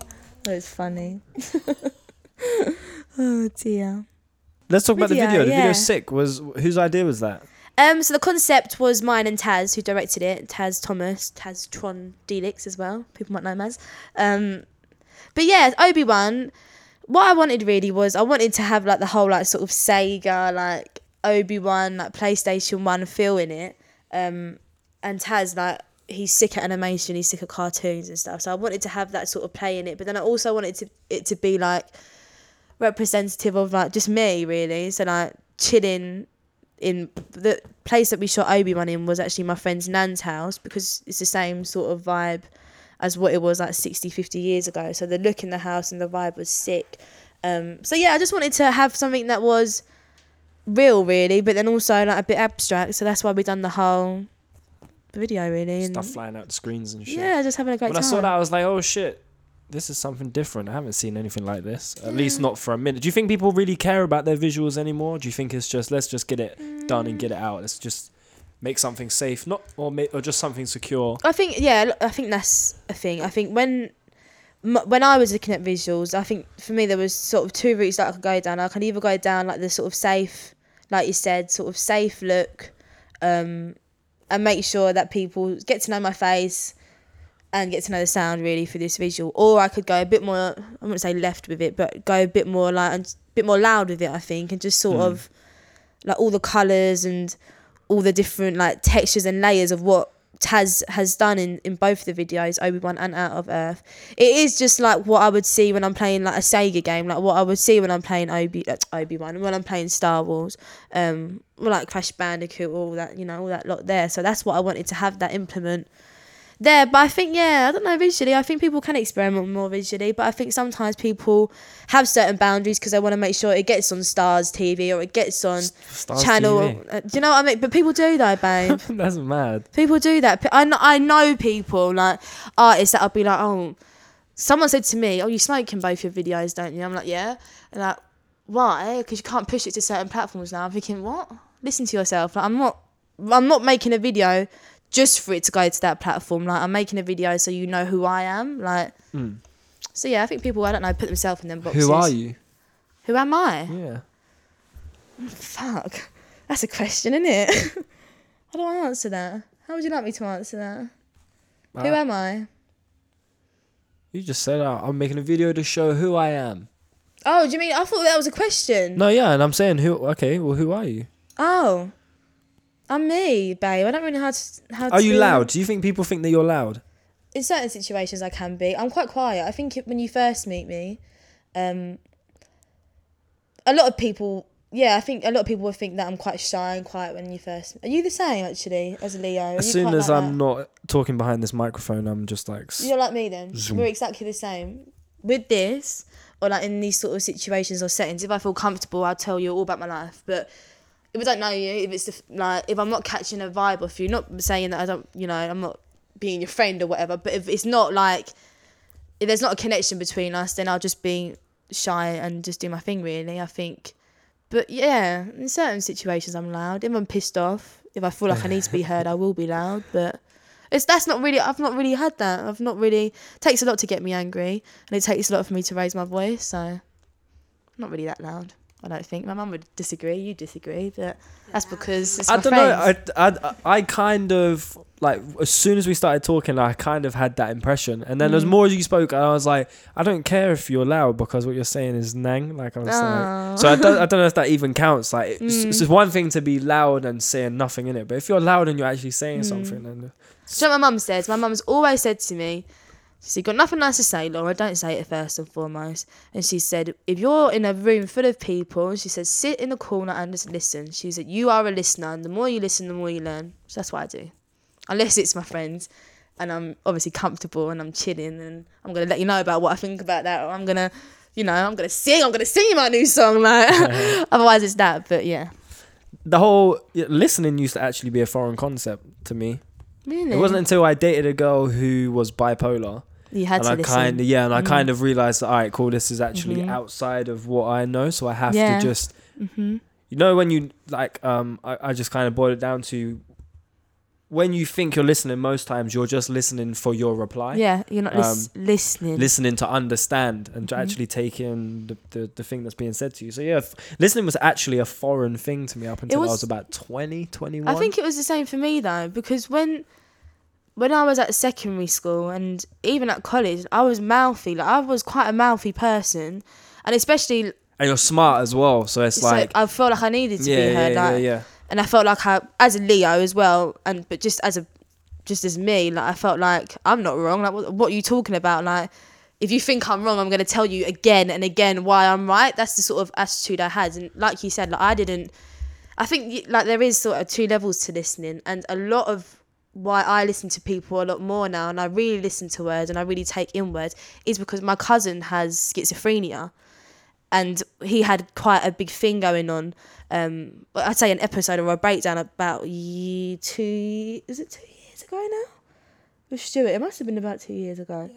That was funny. oh dear. Let's talk about the Video, video. The yeah. video's sick. Was whose idea was that? Um, so the concept was mine and Taz, who directed it. Taz Thomas, Taz Tron Delix as well. People might know him as. Um, but yeah, Obi Wan. What I wanted really was I wanted to have like the whole like sort of Sega like Obi Wan like PlayStation One feel in it. Um, and Taz like he's sick at animation, he's sick at cartoons and stuff. So I wanted to have that sort of play in it. But then I also wanted to it to be like representative of like just me really. So like chilling in the place that we shot Obi Wan in was actually my friend's nan's house because it's the same sort of vibe as what it was like 60, 50 years ago. So the look in the house and the vibe was sick. Um, so yeah, I just wanted to have something that was real, really, but then also like a bit abstract. So that's why we done the whole video, really. And Stuff flying out the screens and shit. yeah, just having a great when time. When I saw that, I was like, oh shit, this is something different. I haven't seen anything like this. At least not for a minute. Do you think people really care about their visuals anymore? Do you think it's just let's just get it done and get it out? Let's just make something safe, not or ma- or just something secure. I think yeah, I think that's a thing. I think when m- when I was looking at visuals, I think for me there was sort of two routes that I could go down. I could either go down like the sort of safe, like you said, sort of safe look, um, and make sure that people get to know my face and get to know the sound really for this visual, or I could go a bit more. I wouldn't say left with it, but go a bit more like and a bit more loud with it. I think and just sort of like all the colors and all the different like textures and layers of what Taz has done in, in both the videos, Obi Wan and Out of Earth. It is just like what I would see when I'm playing like a Sega game, like what I would see when I'm playing Obi uh, Obi Wan, when I'm playing Star Wars, um, or like Crash Bandicoot, all that you know, all that lot there. So that's what I wanted to have that implement there. But I think yeah, I don't know visually. I think people can experiment more visually, but I think sometimes people have certain boundaries because they want to make sure it gets on Stars TV or it gets on Stars channel. Uh, do you know what I mean? But people do though, babe. That's mad. People do that. I know, I know people like artists that'll be like, oh, someone said to me, oh, you smoke in both your videos, don't you? I'm like, yeah. And like, why? Because you can't push it to certain platforms now. I'm thinking, what? Listen to yourself. Like, I'm not, I'm not making a video just for it to go to that platform. Like, I'm making a video so you know who I am. Like, so yeah, I think people, I don't know, put themselves in them boxes. Who are you? Who am I? Yeah. Fuck. That's a question, isn't it? How do I answer that? How would you like me to answer that? Who Uh, am I? You just said uh, I'm making a video to show who I am. Oh, do you mean I thought that was a question? No, yeah, and I'm saying who. Okay, well, who are you? Oh, I'm me, babe. I don't really know how to. How Are you to- loud? Do you think people think that you're loud? In certain situations, I can be. I'm quite quiet. I think it, when you first meet me, um, a lot of people. Yeah, I think a lot of people would think that I'm quite shy and quiet when you first. Are you the same actually as a Leo? Are As soon as like I'm that? not talking behind this microphone, I'm just like. You're like me then. Zoom. We're exactly the same. With this, or like in these sort of situations or settings, if I feel comfortable, I'll tell you all about my life. But if I don't know you, if it's the, like if I'm not catching a vibe off you, not saying that I don't, you know, I'm not being your friend or whatever. But if it's not like if there's not a connection between us, then I'll just be shy and just do my thing. Really, I think. But yeah, in certain situations, I'm loud. If I'm pissed off, if I feel like I need to be heard, I will be loud. But it's that's not really. I've not really had that. I've not really. It takes a lot to get me angry, and it takes a lot for me to raise my voice. So, I'm not really that loud. I don't think my mum would disagree. You disagree, but that's because it's I my don't know. I, I, I kind of like as soon as we started talking, I kind of had that impression, and then as Mm. more as you spoke, I was like, I don't care if you're loud because what you're saying is nang. Like I was Oh. like, so I don't, I don't know if that even counts. Like it's, Mm. it's just one thing to be loud and saying nothing in it, but if you're loud and you're actually saying Mm. something, then Do you know what my mum says? My mum's always said to me, she said, got nothing nice to say, Laura, don't say it first and foremost. And she said, if you're in a room full of people, she said, sit in the corner and just listen. She said, you are a listener, and the more you listen, the more you learn. So that's what I do. Unless it's my friends, and I'm obviously comfortable and I'm chilling, and I'm going to let you know about what I think about that, or I'm going to, you know, I'm going to sing, I'm going to sing you my new song. Like, otherwise it's that, but yeah. the whole listening used to actually be a foreign concept to me. Really? It wasn't until I dated a girl who was bipolar. You had and to I listen. kind of yeah, and I Mhm. kind of realized, that all right, cool. This is actually Mhm. outside of what I know, so I have Yeah. to just, hmm you know, when you like, um, I, I just kind of boiled it down to when you think you're listening, most times you're just listening for your reply. Yeah, you're not lis- Um, listening. Listening to understand and to Mhm. actually take in the, the, the thing that's being said to you. So, yeah, f- listening was actually a foreign thing to me up until I was- was about 20, 21. I think it was the same for me though, because when when I was at secondary school and even at college, I was mouthy. Like I was quite a mouthy person, and especially and you're smart as well. So it's so like, I felt like I needed to yeah, be heard. yeah, like, yeah, yeah. And I felt like I, as a Leo as well, and but just as a, just as me, like I felt like I'm not wrong. Like what, what are you talking about? Like if you think I'm wrong, I'm gonna tell you again and again why I'm right. That's the sort of attitude I had, and like you said, like I didn't. I think like there is sort of two levels to listening, and a lot of why I listen to people a lot more now, and I really listen to words and I really take in words, is because my cousin has schizophrenia, and he had quite a big thing going on. Um, I'd say an episode or a breakdown about two. Is it two years ago now? With Stuart, it must have been about two years ago.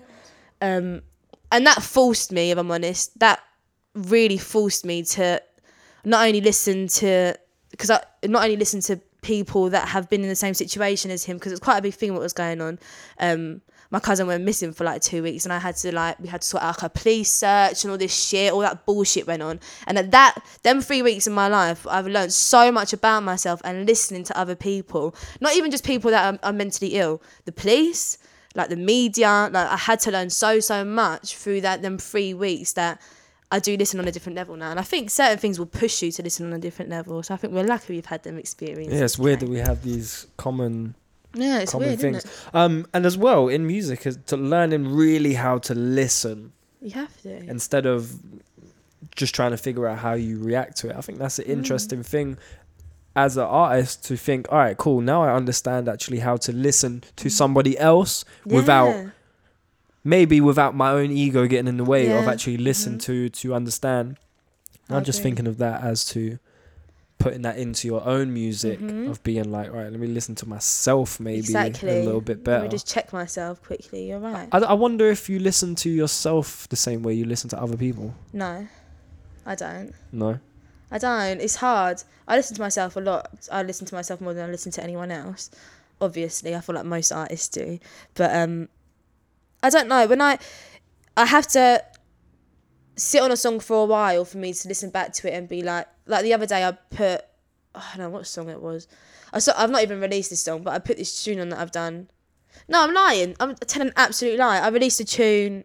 Um, and that forced me, if I'm honest, that really forced me to not only listen to because I not only listen to people that have been in the same situation as him because it's quite a big thing what was going on. Um, my cousin went missing for like two weeks, and I had to like we had to sort out like a police search and all this shit, all that bullshit went on. And at that, them three weeks in my life, I've learned so much about myself and listening to other people, not even just people that are, are mentally ill, the police, like the media. Like I had to learn so so much through that them three weeks that I do listen on a different level now, and I think certain things will push you to listen on a different level. So I think we're lucky we've had them experience. Yeah, it's weird that we have these common yeah, it's common weird, things. isn't it? Um, and as well in music, is to learning really how to listen You have to. instead of just trying to figure out how you react to it. I think that's an Mm. interesting thing as an artist to think. All right, cool. Now I understand actually how to listen to somebody else without Mm. Maybe without my own ego getting in the way of actually listen Mhm. to to understand. I'm just thinking of that as to putting that into your own music Mhm. of being like, right, let me listen to myself maybe exactly. a little bit Let better. me just check myself quickly. You're right. I, I wonder if you listen to yourself the same way you listen to other people. no, I don't. No. I don't. It's hard. I listen to myself a lot. I listen to myself more than I listen to anyone else. Obviously, I feel like most artists do. But um, I don't know. When I, I have to sit on a song for a while for me to listen back to it and be like, like the other day I put, I don't know what song it was. I saw, I've not even released this song, but I put this tune on that I've done. No, I'm lying. I'm telling an absolute lie. I released a tune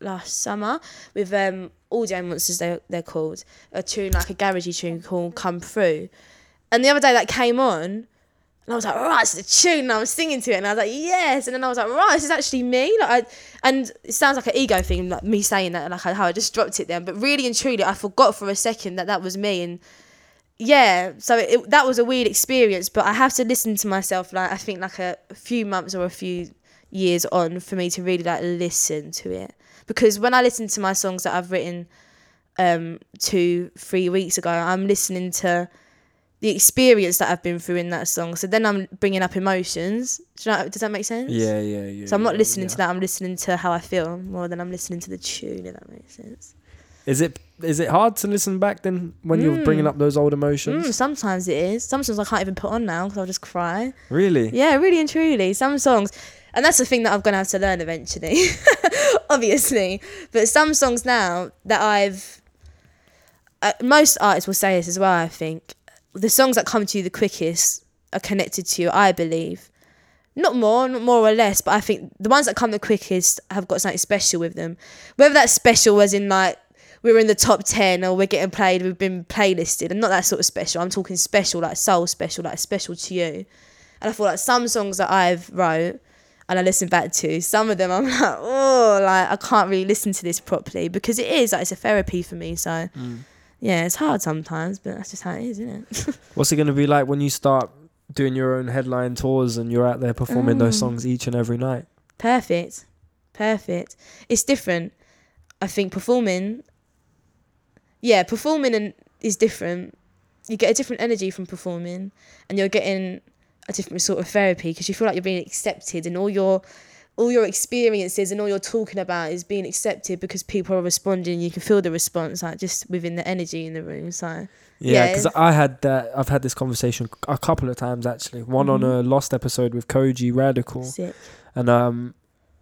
last summer with um Audio Monsters they they're called. A tune like a garagey tune called Come Through. And the other day that came on and I was like, right, it's the tune, and I was singing to it, and I was like, yes, and then I was like, right, this is actually me, like, I, and it sounds like an ego thing, like me saying that, like how I just dropped it then, but really and truly, I forgot for a second that that was me, and yeah, so it, that was a weird experience, but I have to listen to myself, like I think like a, a few months or a few years on for me to really like listen to it, because when I listen to my songs that I've written um two three weeks ago, I'm listening to the experience that I've been through in that song. So then I'm bringing up emotions. Do you know, does that make sense? Yeah, yeah, yeah. So I'm not yeah, listening yeah. to that. I'm listening to how I feel more than I'm listening to the tune. If that makes sense. Is it is it hard to listen back then when you're bringing Mm. up those old emotions? Mm, sometimes it is. Some songs I can't even put on now because I'll just cry. Really? Yeah, really and truly. Some songs, and that's the thing that I'm gonna have to learn eventually, obviously. But some songs now that I've, uh, most artists will say this as well. I think the songs that come to you the quickest are connected to you. I believe, not more, not more or less, but I think the ones that come the quickest have got something special with them. Whether that's special as in like we're in the top 10 or we're getting played, we've been playlisted, and not that sort of special. I'm talking special, like soul special, like special to you. And I feel like some songs that I've wrote and I listen back to, some of them I'm like, oh, like I can't really listen to this properly because it is like it's a therapy for me. So mm. Yeah, it's hard sometimes, but that's just how it is, isn't it? What's it going to be like when you start doing your own headline tours and you're out there performing those Mm. songs each and every night? Perfect. Perfect. It's different. I think performing yeah, performing and is different. You get a different energy from performing and you're getting a different sort of therapy because you feel like you're being accepted and all your all your experiences and all you're talking about is being accepted because people are responding. You can feel the response, like just within the energy in the room. So Yeah, Yeah. because I had that. I've had this conversation a couple of times actually. One on a lost episode with Kojey Radical, sick. and um,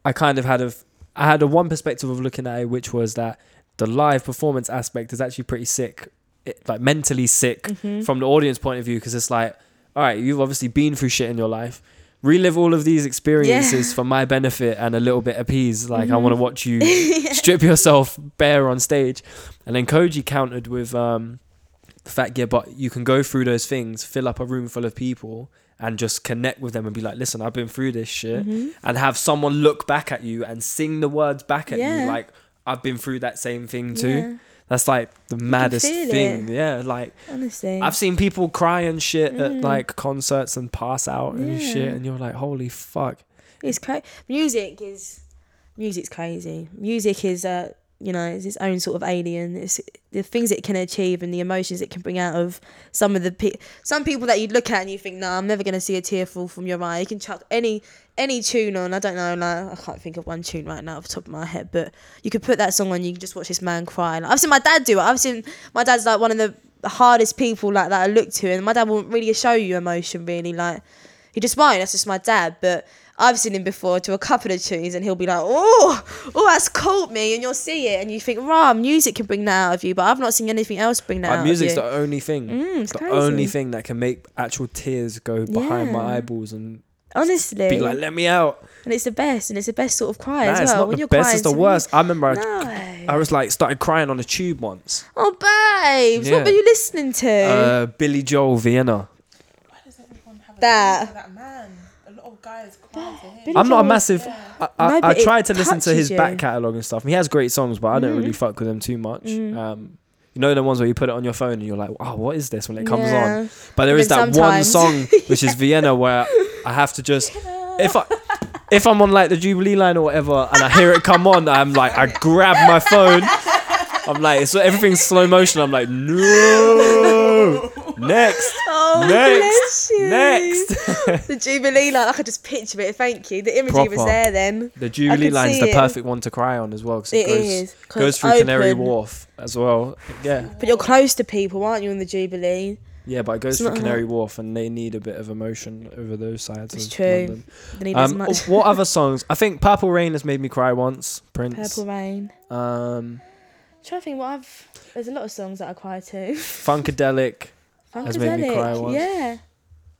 I kind of had a, I had a one perspective of looking at it, which was that the live performance aspect is actually pretty sick, it, like mentally sick Mm-hmm. from the audience point of view, because it's like, all right, you've obviously been through shit in your life. Relive all of these experiences for my benefit and a little bit appease. Like I Mm-hmm. want to watch you strip yourself bare on stage. And then Kojey countered with um, the fact, yeah, but you can go through those things, fill up a room full of people, and just connect with them and be like, listen, I've been through this shit, Mm-hmm. and have someone look back at you and sing the words back at Yeah. you, like I've been through that same thing too. That's like the maddest thing. it. Yeah, like Honestly, I've seen people cry and shit at like concerts and pass out and Mm. Yeah. shit, and you're like, holy fuck. it's crazy. Music is music's crazy. Music is uh you know it's its own sort of alien. It's the things it can achieve and the emotions it can bring out of some of the pe- some people that you look at and you think, nah, I'm never gonna see a tear fall from your eye. You can chuck any any tune on. I don't know, like I can't think of one tune right now off the top of my head, but you could put that song on. You can just watch this man cry. Like, I've seen my dad do it. I've seen my dad's like one of the hardest people like that I look to, and my dad won't really show you emotion really. Like he just won't. That's just my dad, but. I've seen him before to a couple of tunes, and he'll be like, "Oh, oh, that's caught me," and you'll see it, and you think, "Rah, music can bring that out of you," but I've not seen anything else bring that Like out music's of you. the only thing, Mm, it's the crazy. only thing that can make actual tears go behind my eyeballs and Honestly, be like, let me out. and it's the best, and it's the best sort of cry Nah, as it's well. not when the you're best, crying it's the worst. I remember I, No. I was like, started crying on a tube once. Oh, babes, Yeah. what were you listening to? Uh, Billy Joel, Vienna. Why does everyone have a That. thing for that man? A lot of guys cry to him. Billy I'm not a Joel- massive. I, I, No, I it tried to listen to his you. back catalogue and stuff. He has great songs, but I don't really fuck with him too much. Um, you know the ones where you put it on your phone and you're like, oh, what is this when it comes Yeah. on? But there But is that then one sometimes- song which is Vienna where I have to just if I if I'm on like the Jubilee line or whatever and I hear it come on, I'm like I grab my phone. I'm like so everything's slow motion. I'm like no next Oh, next bless you. next. the Jubilee line, I could just picture it. Thank you. The imagery was there then. The Jubilee line's the it. perfect one to cry on as well because it, It goes is, goes through Canary. Wharf as well. Yeah, But you're close to people, aren't you, in the Jubilee? yeah, but it goes It's through Canary. Wharf and they need a bit of emotion over those sides. It's of true. London. They need as Um, much. what other songs? I think Purple Rain has made me cry once. Prince. Purple Rain. Um, trying to think what I've. There's a lot of songs that I cry to. Funkadelic. Has made me Funkadelic, cry once. Yeah.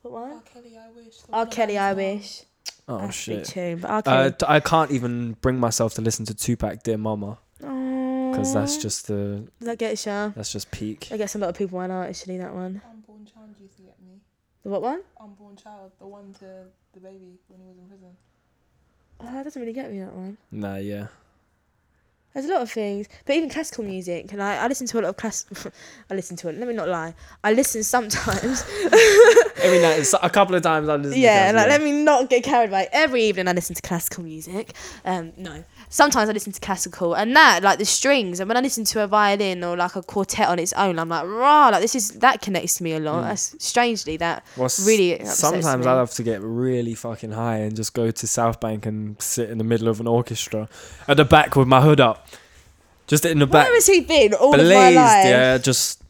What one? R. Kelly, I wish. The R. Kelly, I wish. Oh That's a big shit. tune. But R. Uh, t- I can't even bring myself to listen to Tupac, Dear Mama, because that's just the Does That gets ya. that's just peak. That gets a lot of people went out actually. That one. Unborn child used to get me. The what one? Unborn child, the one to the baby when he was in prison. Oh, that doesn't really get me that one. Nah, yeah. There's a lot of things, but even classical music. And I, I listen to a lot of class. I listen to it. Let me not lie. I listen sometimes. Every night, a couple of times I listen. yeah, like let me not get carried away. Every evening I listen to classical music. Um, no, sometimes I listen to classical, and that like the strings. And when I listen to a violin or like a quartet on its own, I'm like, rah, like this is that connects to me a lot. That's strangely that Well, really sometimes me. I love to get really fucking high and just go to South Bank and sit in the middle of an orchestra at the back with my hood up, just in the back, Where has he been all of my blazed. life? Yeah, just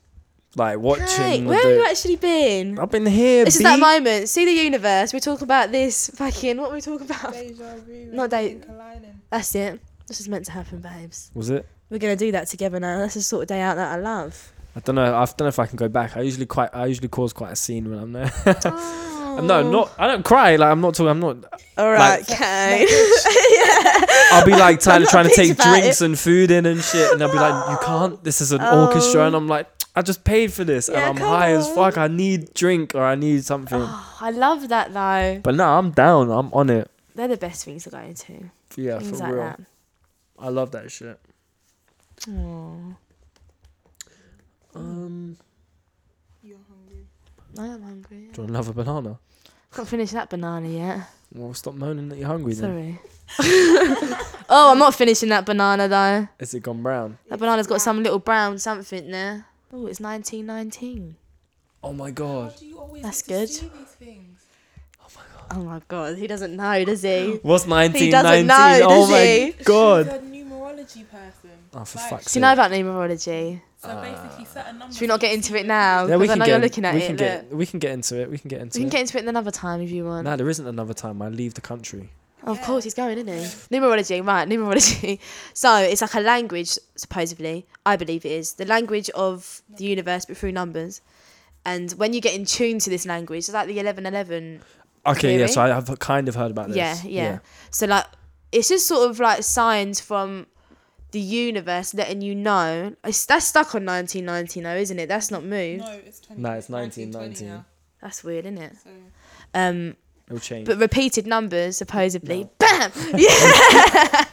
like watching. Hey, the- where have you actually been? I've been here. This is that moment. See the universe. We're talking about this fucking. What were we talking about? Deja vu. Not de- and colliding. That's it. This is meant to happen, babes. Was it? We're gonna do that together now. That's the sort of day out that I love. I don't know. I don't know if I can go back. I usually quite. I usually cause quite a scene when I'm there. oh. no, not. I don't cry. Like I'm not talking. I'm not. All right, like- Kate. I'll be like trying, not trying to take about drinks and food in and shit, and I'll be like, "You can't. This is an orchestra," and I'm like, "I just paid for this, Yeah, and I'm come high as fuck. I need drink or I need something." Oh, I love that though. But no, I'm down. I'm on it. They're the best things to go to. Yeah, Things for like real. that. I love that shit. Aw, Um, You're hungry. I am hungry. do you want another banana? Can't finish that banana yet. Well, stop moaning that you're hungry. Then Sorry. oh, I'm not finishing that banana though. is it gone brown? That banana's got some little brown something there. Oh, it's 1919. Oh my god. How do you always That's good. see these things? Oh, oh my god, he doesn't know, does he? What's 1919? doesn't know, oh does my he? He's god. a numerology person. Oh, for Like, fuck's Do you know about numerology? So uh, basically, certain numbers. Should we not get into it now? Yeah, we Because I can know get. you're looking at we it. can look. get. We can get into it. We can get into we can get into it another time if you want. No, there isn't another time. I leave the country. Of course, he's going, isn't he? Numerology, right? Numerology. So it's like a language, supposedly. I believe it is the language of the universe, but through numbers. And when you get in tune to this language, it's like the eleven eleven. Okay, yeah. So I have kind of heard about this. Yeah, yeah, So like, it's just sort of like signs from the universe letting you know. It's, that's stuck on nineteen ninety though, isn't it? That's not moved. No, it's 20. No, it's 1919. That's weird, isn't it? So Um, It'll change. but repeated numbers supposedly. Bam. Yeah.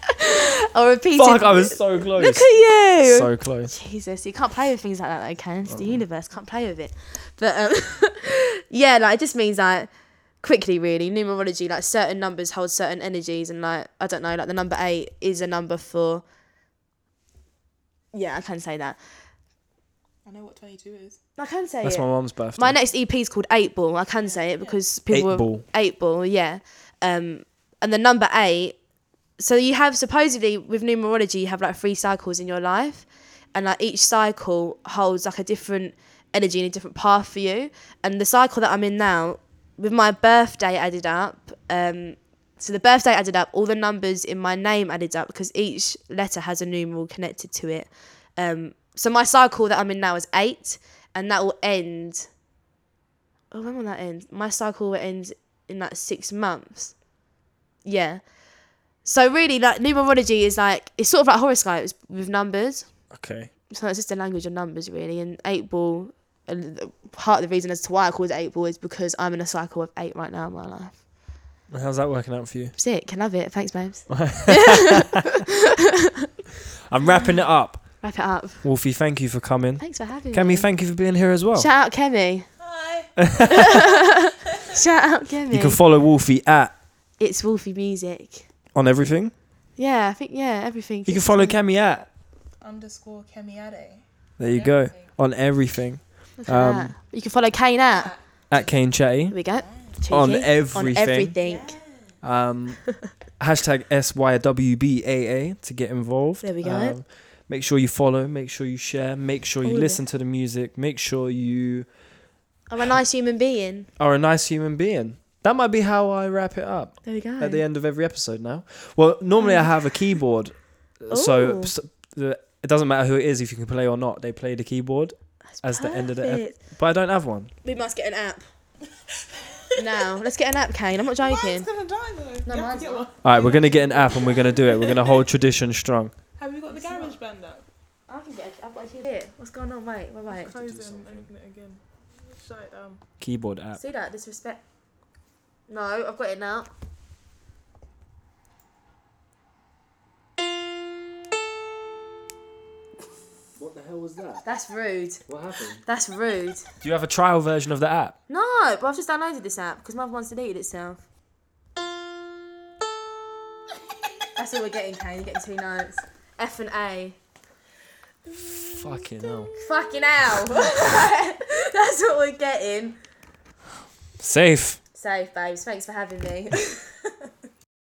or repeated. Fuck! I was so close. Look at you. so close. Jesus, you can't play with things like that, though, Ken. It's the universe, can't play with it. But um, yeah, like it just means like quickly, really, numerology. Like certain numbers hold certain energies, and like I don't know, like the number eight is a number for. Yeah, I can say that. I know what 22 is. I can say it. That's it. my mum's birthday. My next EP is called Eight Ball. I can say it because people Eight Ball. Eight Ball, yeah. Um, and the number eight. So you have supposedly with numerology, you have like three cycles in your life, and like each cycle holds like a different energy and a different path for you. And the cycle that I'm in now, with my birthday added up, um, so the birthday added up, all the numbers in my name added up because each letter has a numeral connected to it. Um, so my cycle that I'm in now is eight, and that will end. Oh, when will that end? My cycle will end in like six months. Yeah. So really, like numerology is like it's sort of like horoscopes with numbers. Okay. So it's just a language of numbers, really. And eight ball, and part of the reason as to why I call it eight ball is because I'm in a cycle of eight right now in my life. How's that working out for you? Sick, I love it. Thanks, babes. I'm wrapping it up. Wrap it up. Wolfie, thank you for coming. Thanks for having Kemi, me. Kemi, thank you for being here as well. Shout out Kemi. Hi. Shout out Kemi. You can follow Wolfie at it's Wolfie Music. on everything. Yeah, I think yeah, everything. You can follow Kemi at. Underscore Kemiade. There you go. On everything. Look at um. You can follow Kane at. At Kane Chatty. Here we go. On everything. On everything. Um, hashtag SYWBAA to get involved. There we go. Um, make sure you follow. Make sure you share. Make sure you All listen to the music. Make sure you I'm a nice human being. are a nice human being. That might be how I wrap it up There we go. at the end of every episode now. Well, normally I oh. have a keyboard. Uh, so, Ooh. so the, it doesn't matter who it is if you can play or not. They play the keyboard That's as the end of the ep- perfect. But I don't have one. We must get an app. now, let's get an app, Kane. I'm not joking. Mine's gonna die though. No, You have to mine's get not. one. All right, we're going to get an app and we're going to do it. We're going to hold tradition strong. Have you got the GarageBand up? I can get. I've got a here. What's going on? Wait, wait, wait. Close it and open it again. Shut it down. Keyboard app. See that disrespect? No, I've got it now. What the hell was that? That's rude. What happened? That's rude. Do you have a trial version of the app? No, but I've just downloaded this app because my other one's deleted itself. That's all we're getting, Kane. You're getting two notes. F and A. Fucking hell. Fucking hell. That's what we're getting. Safe. Safe, babes. Thanks for having me.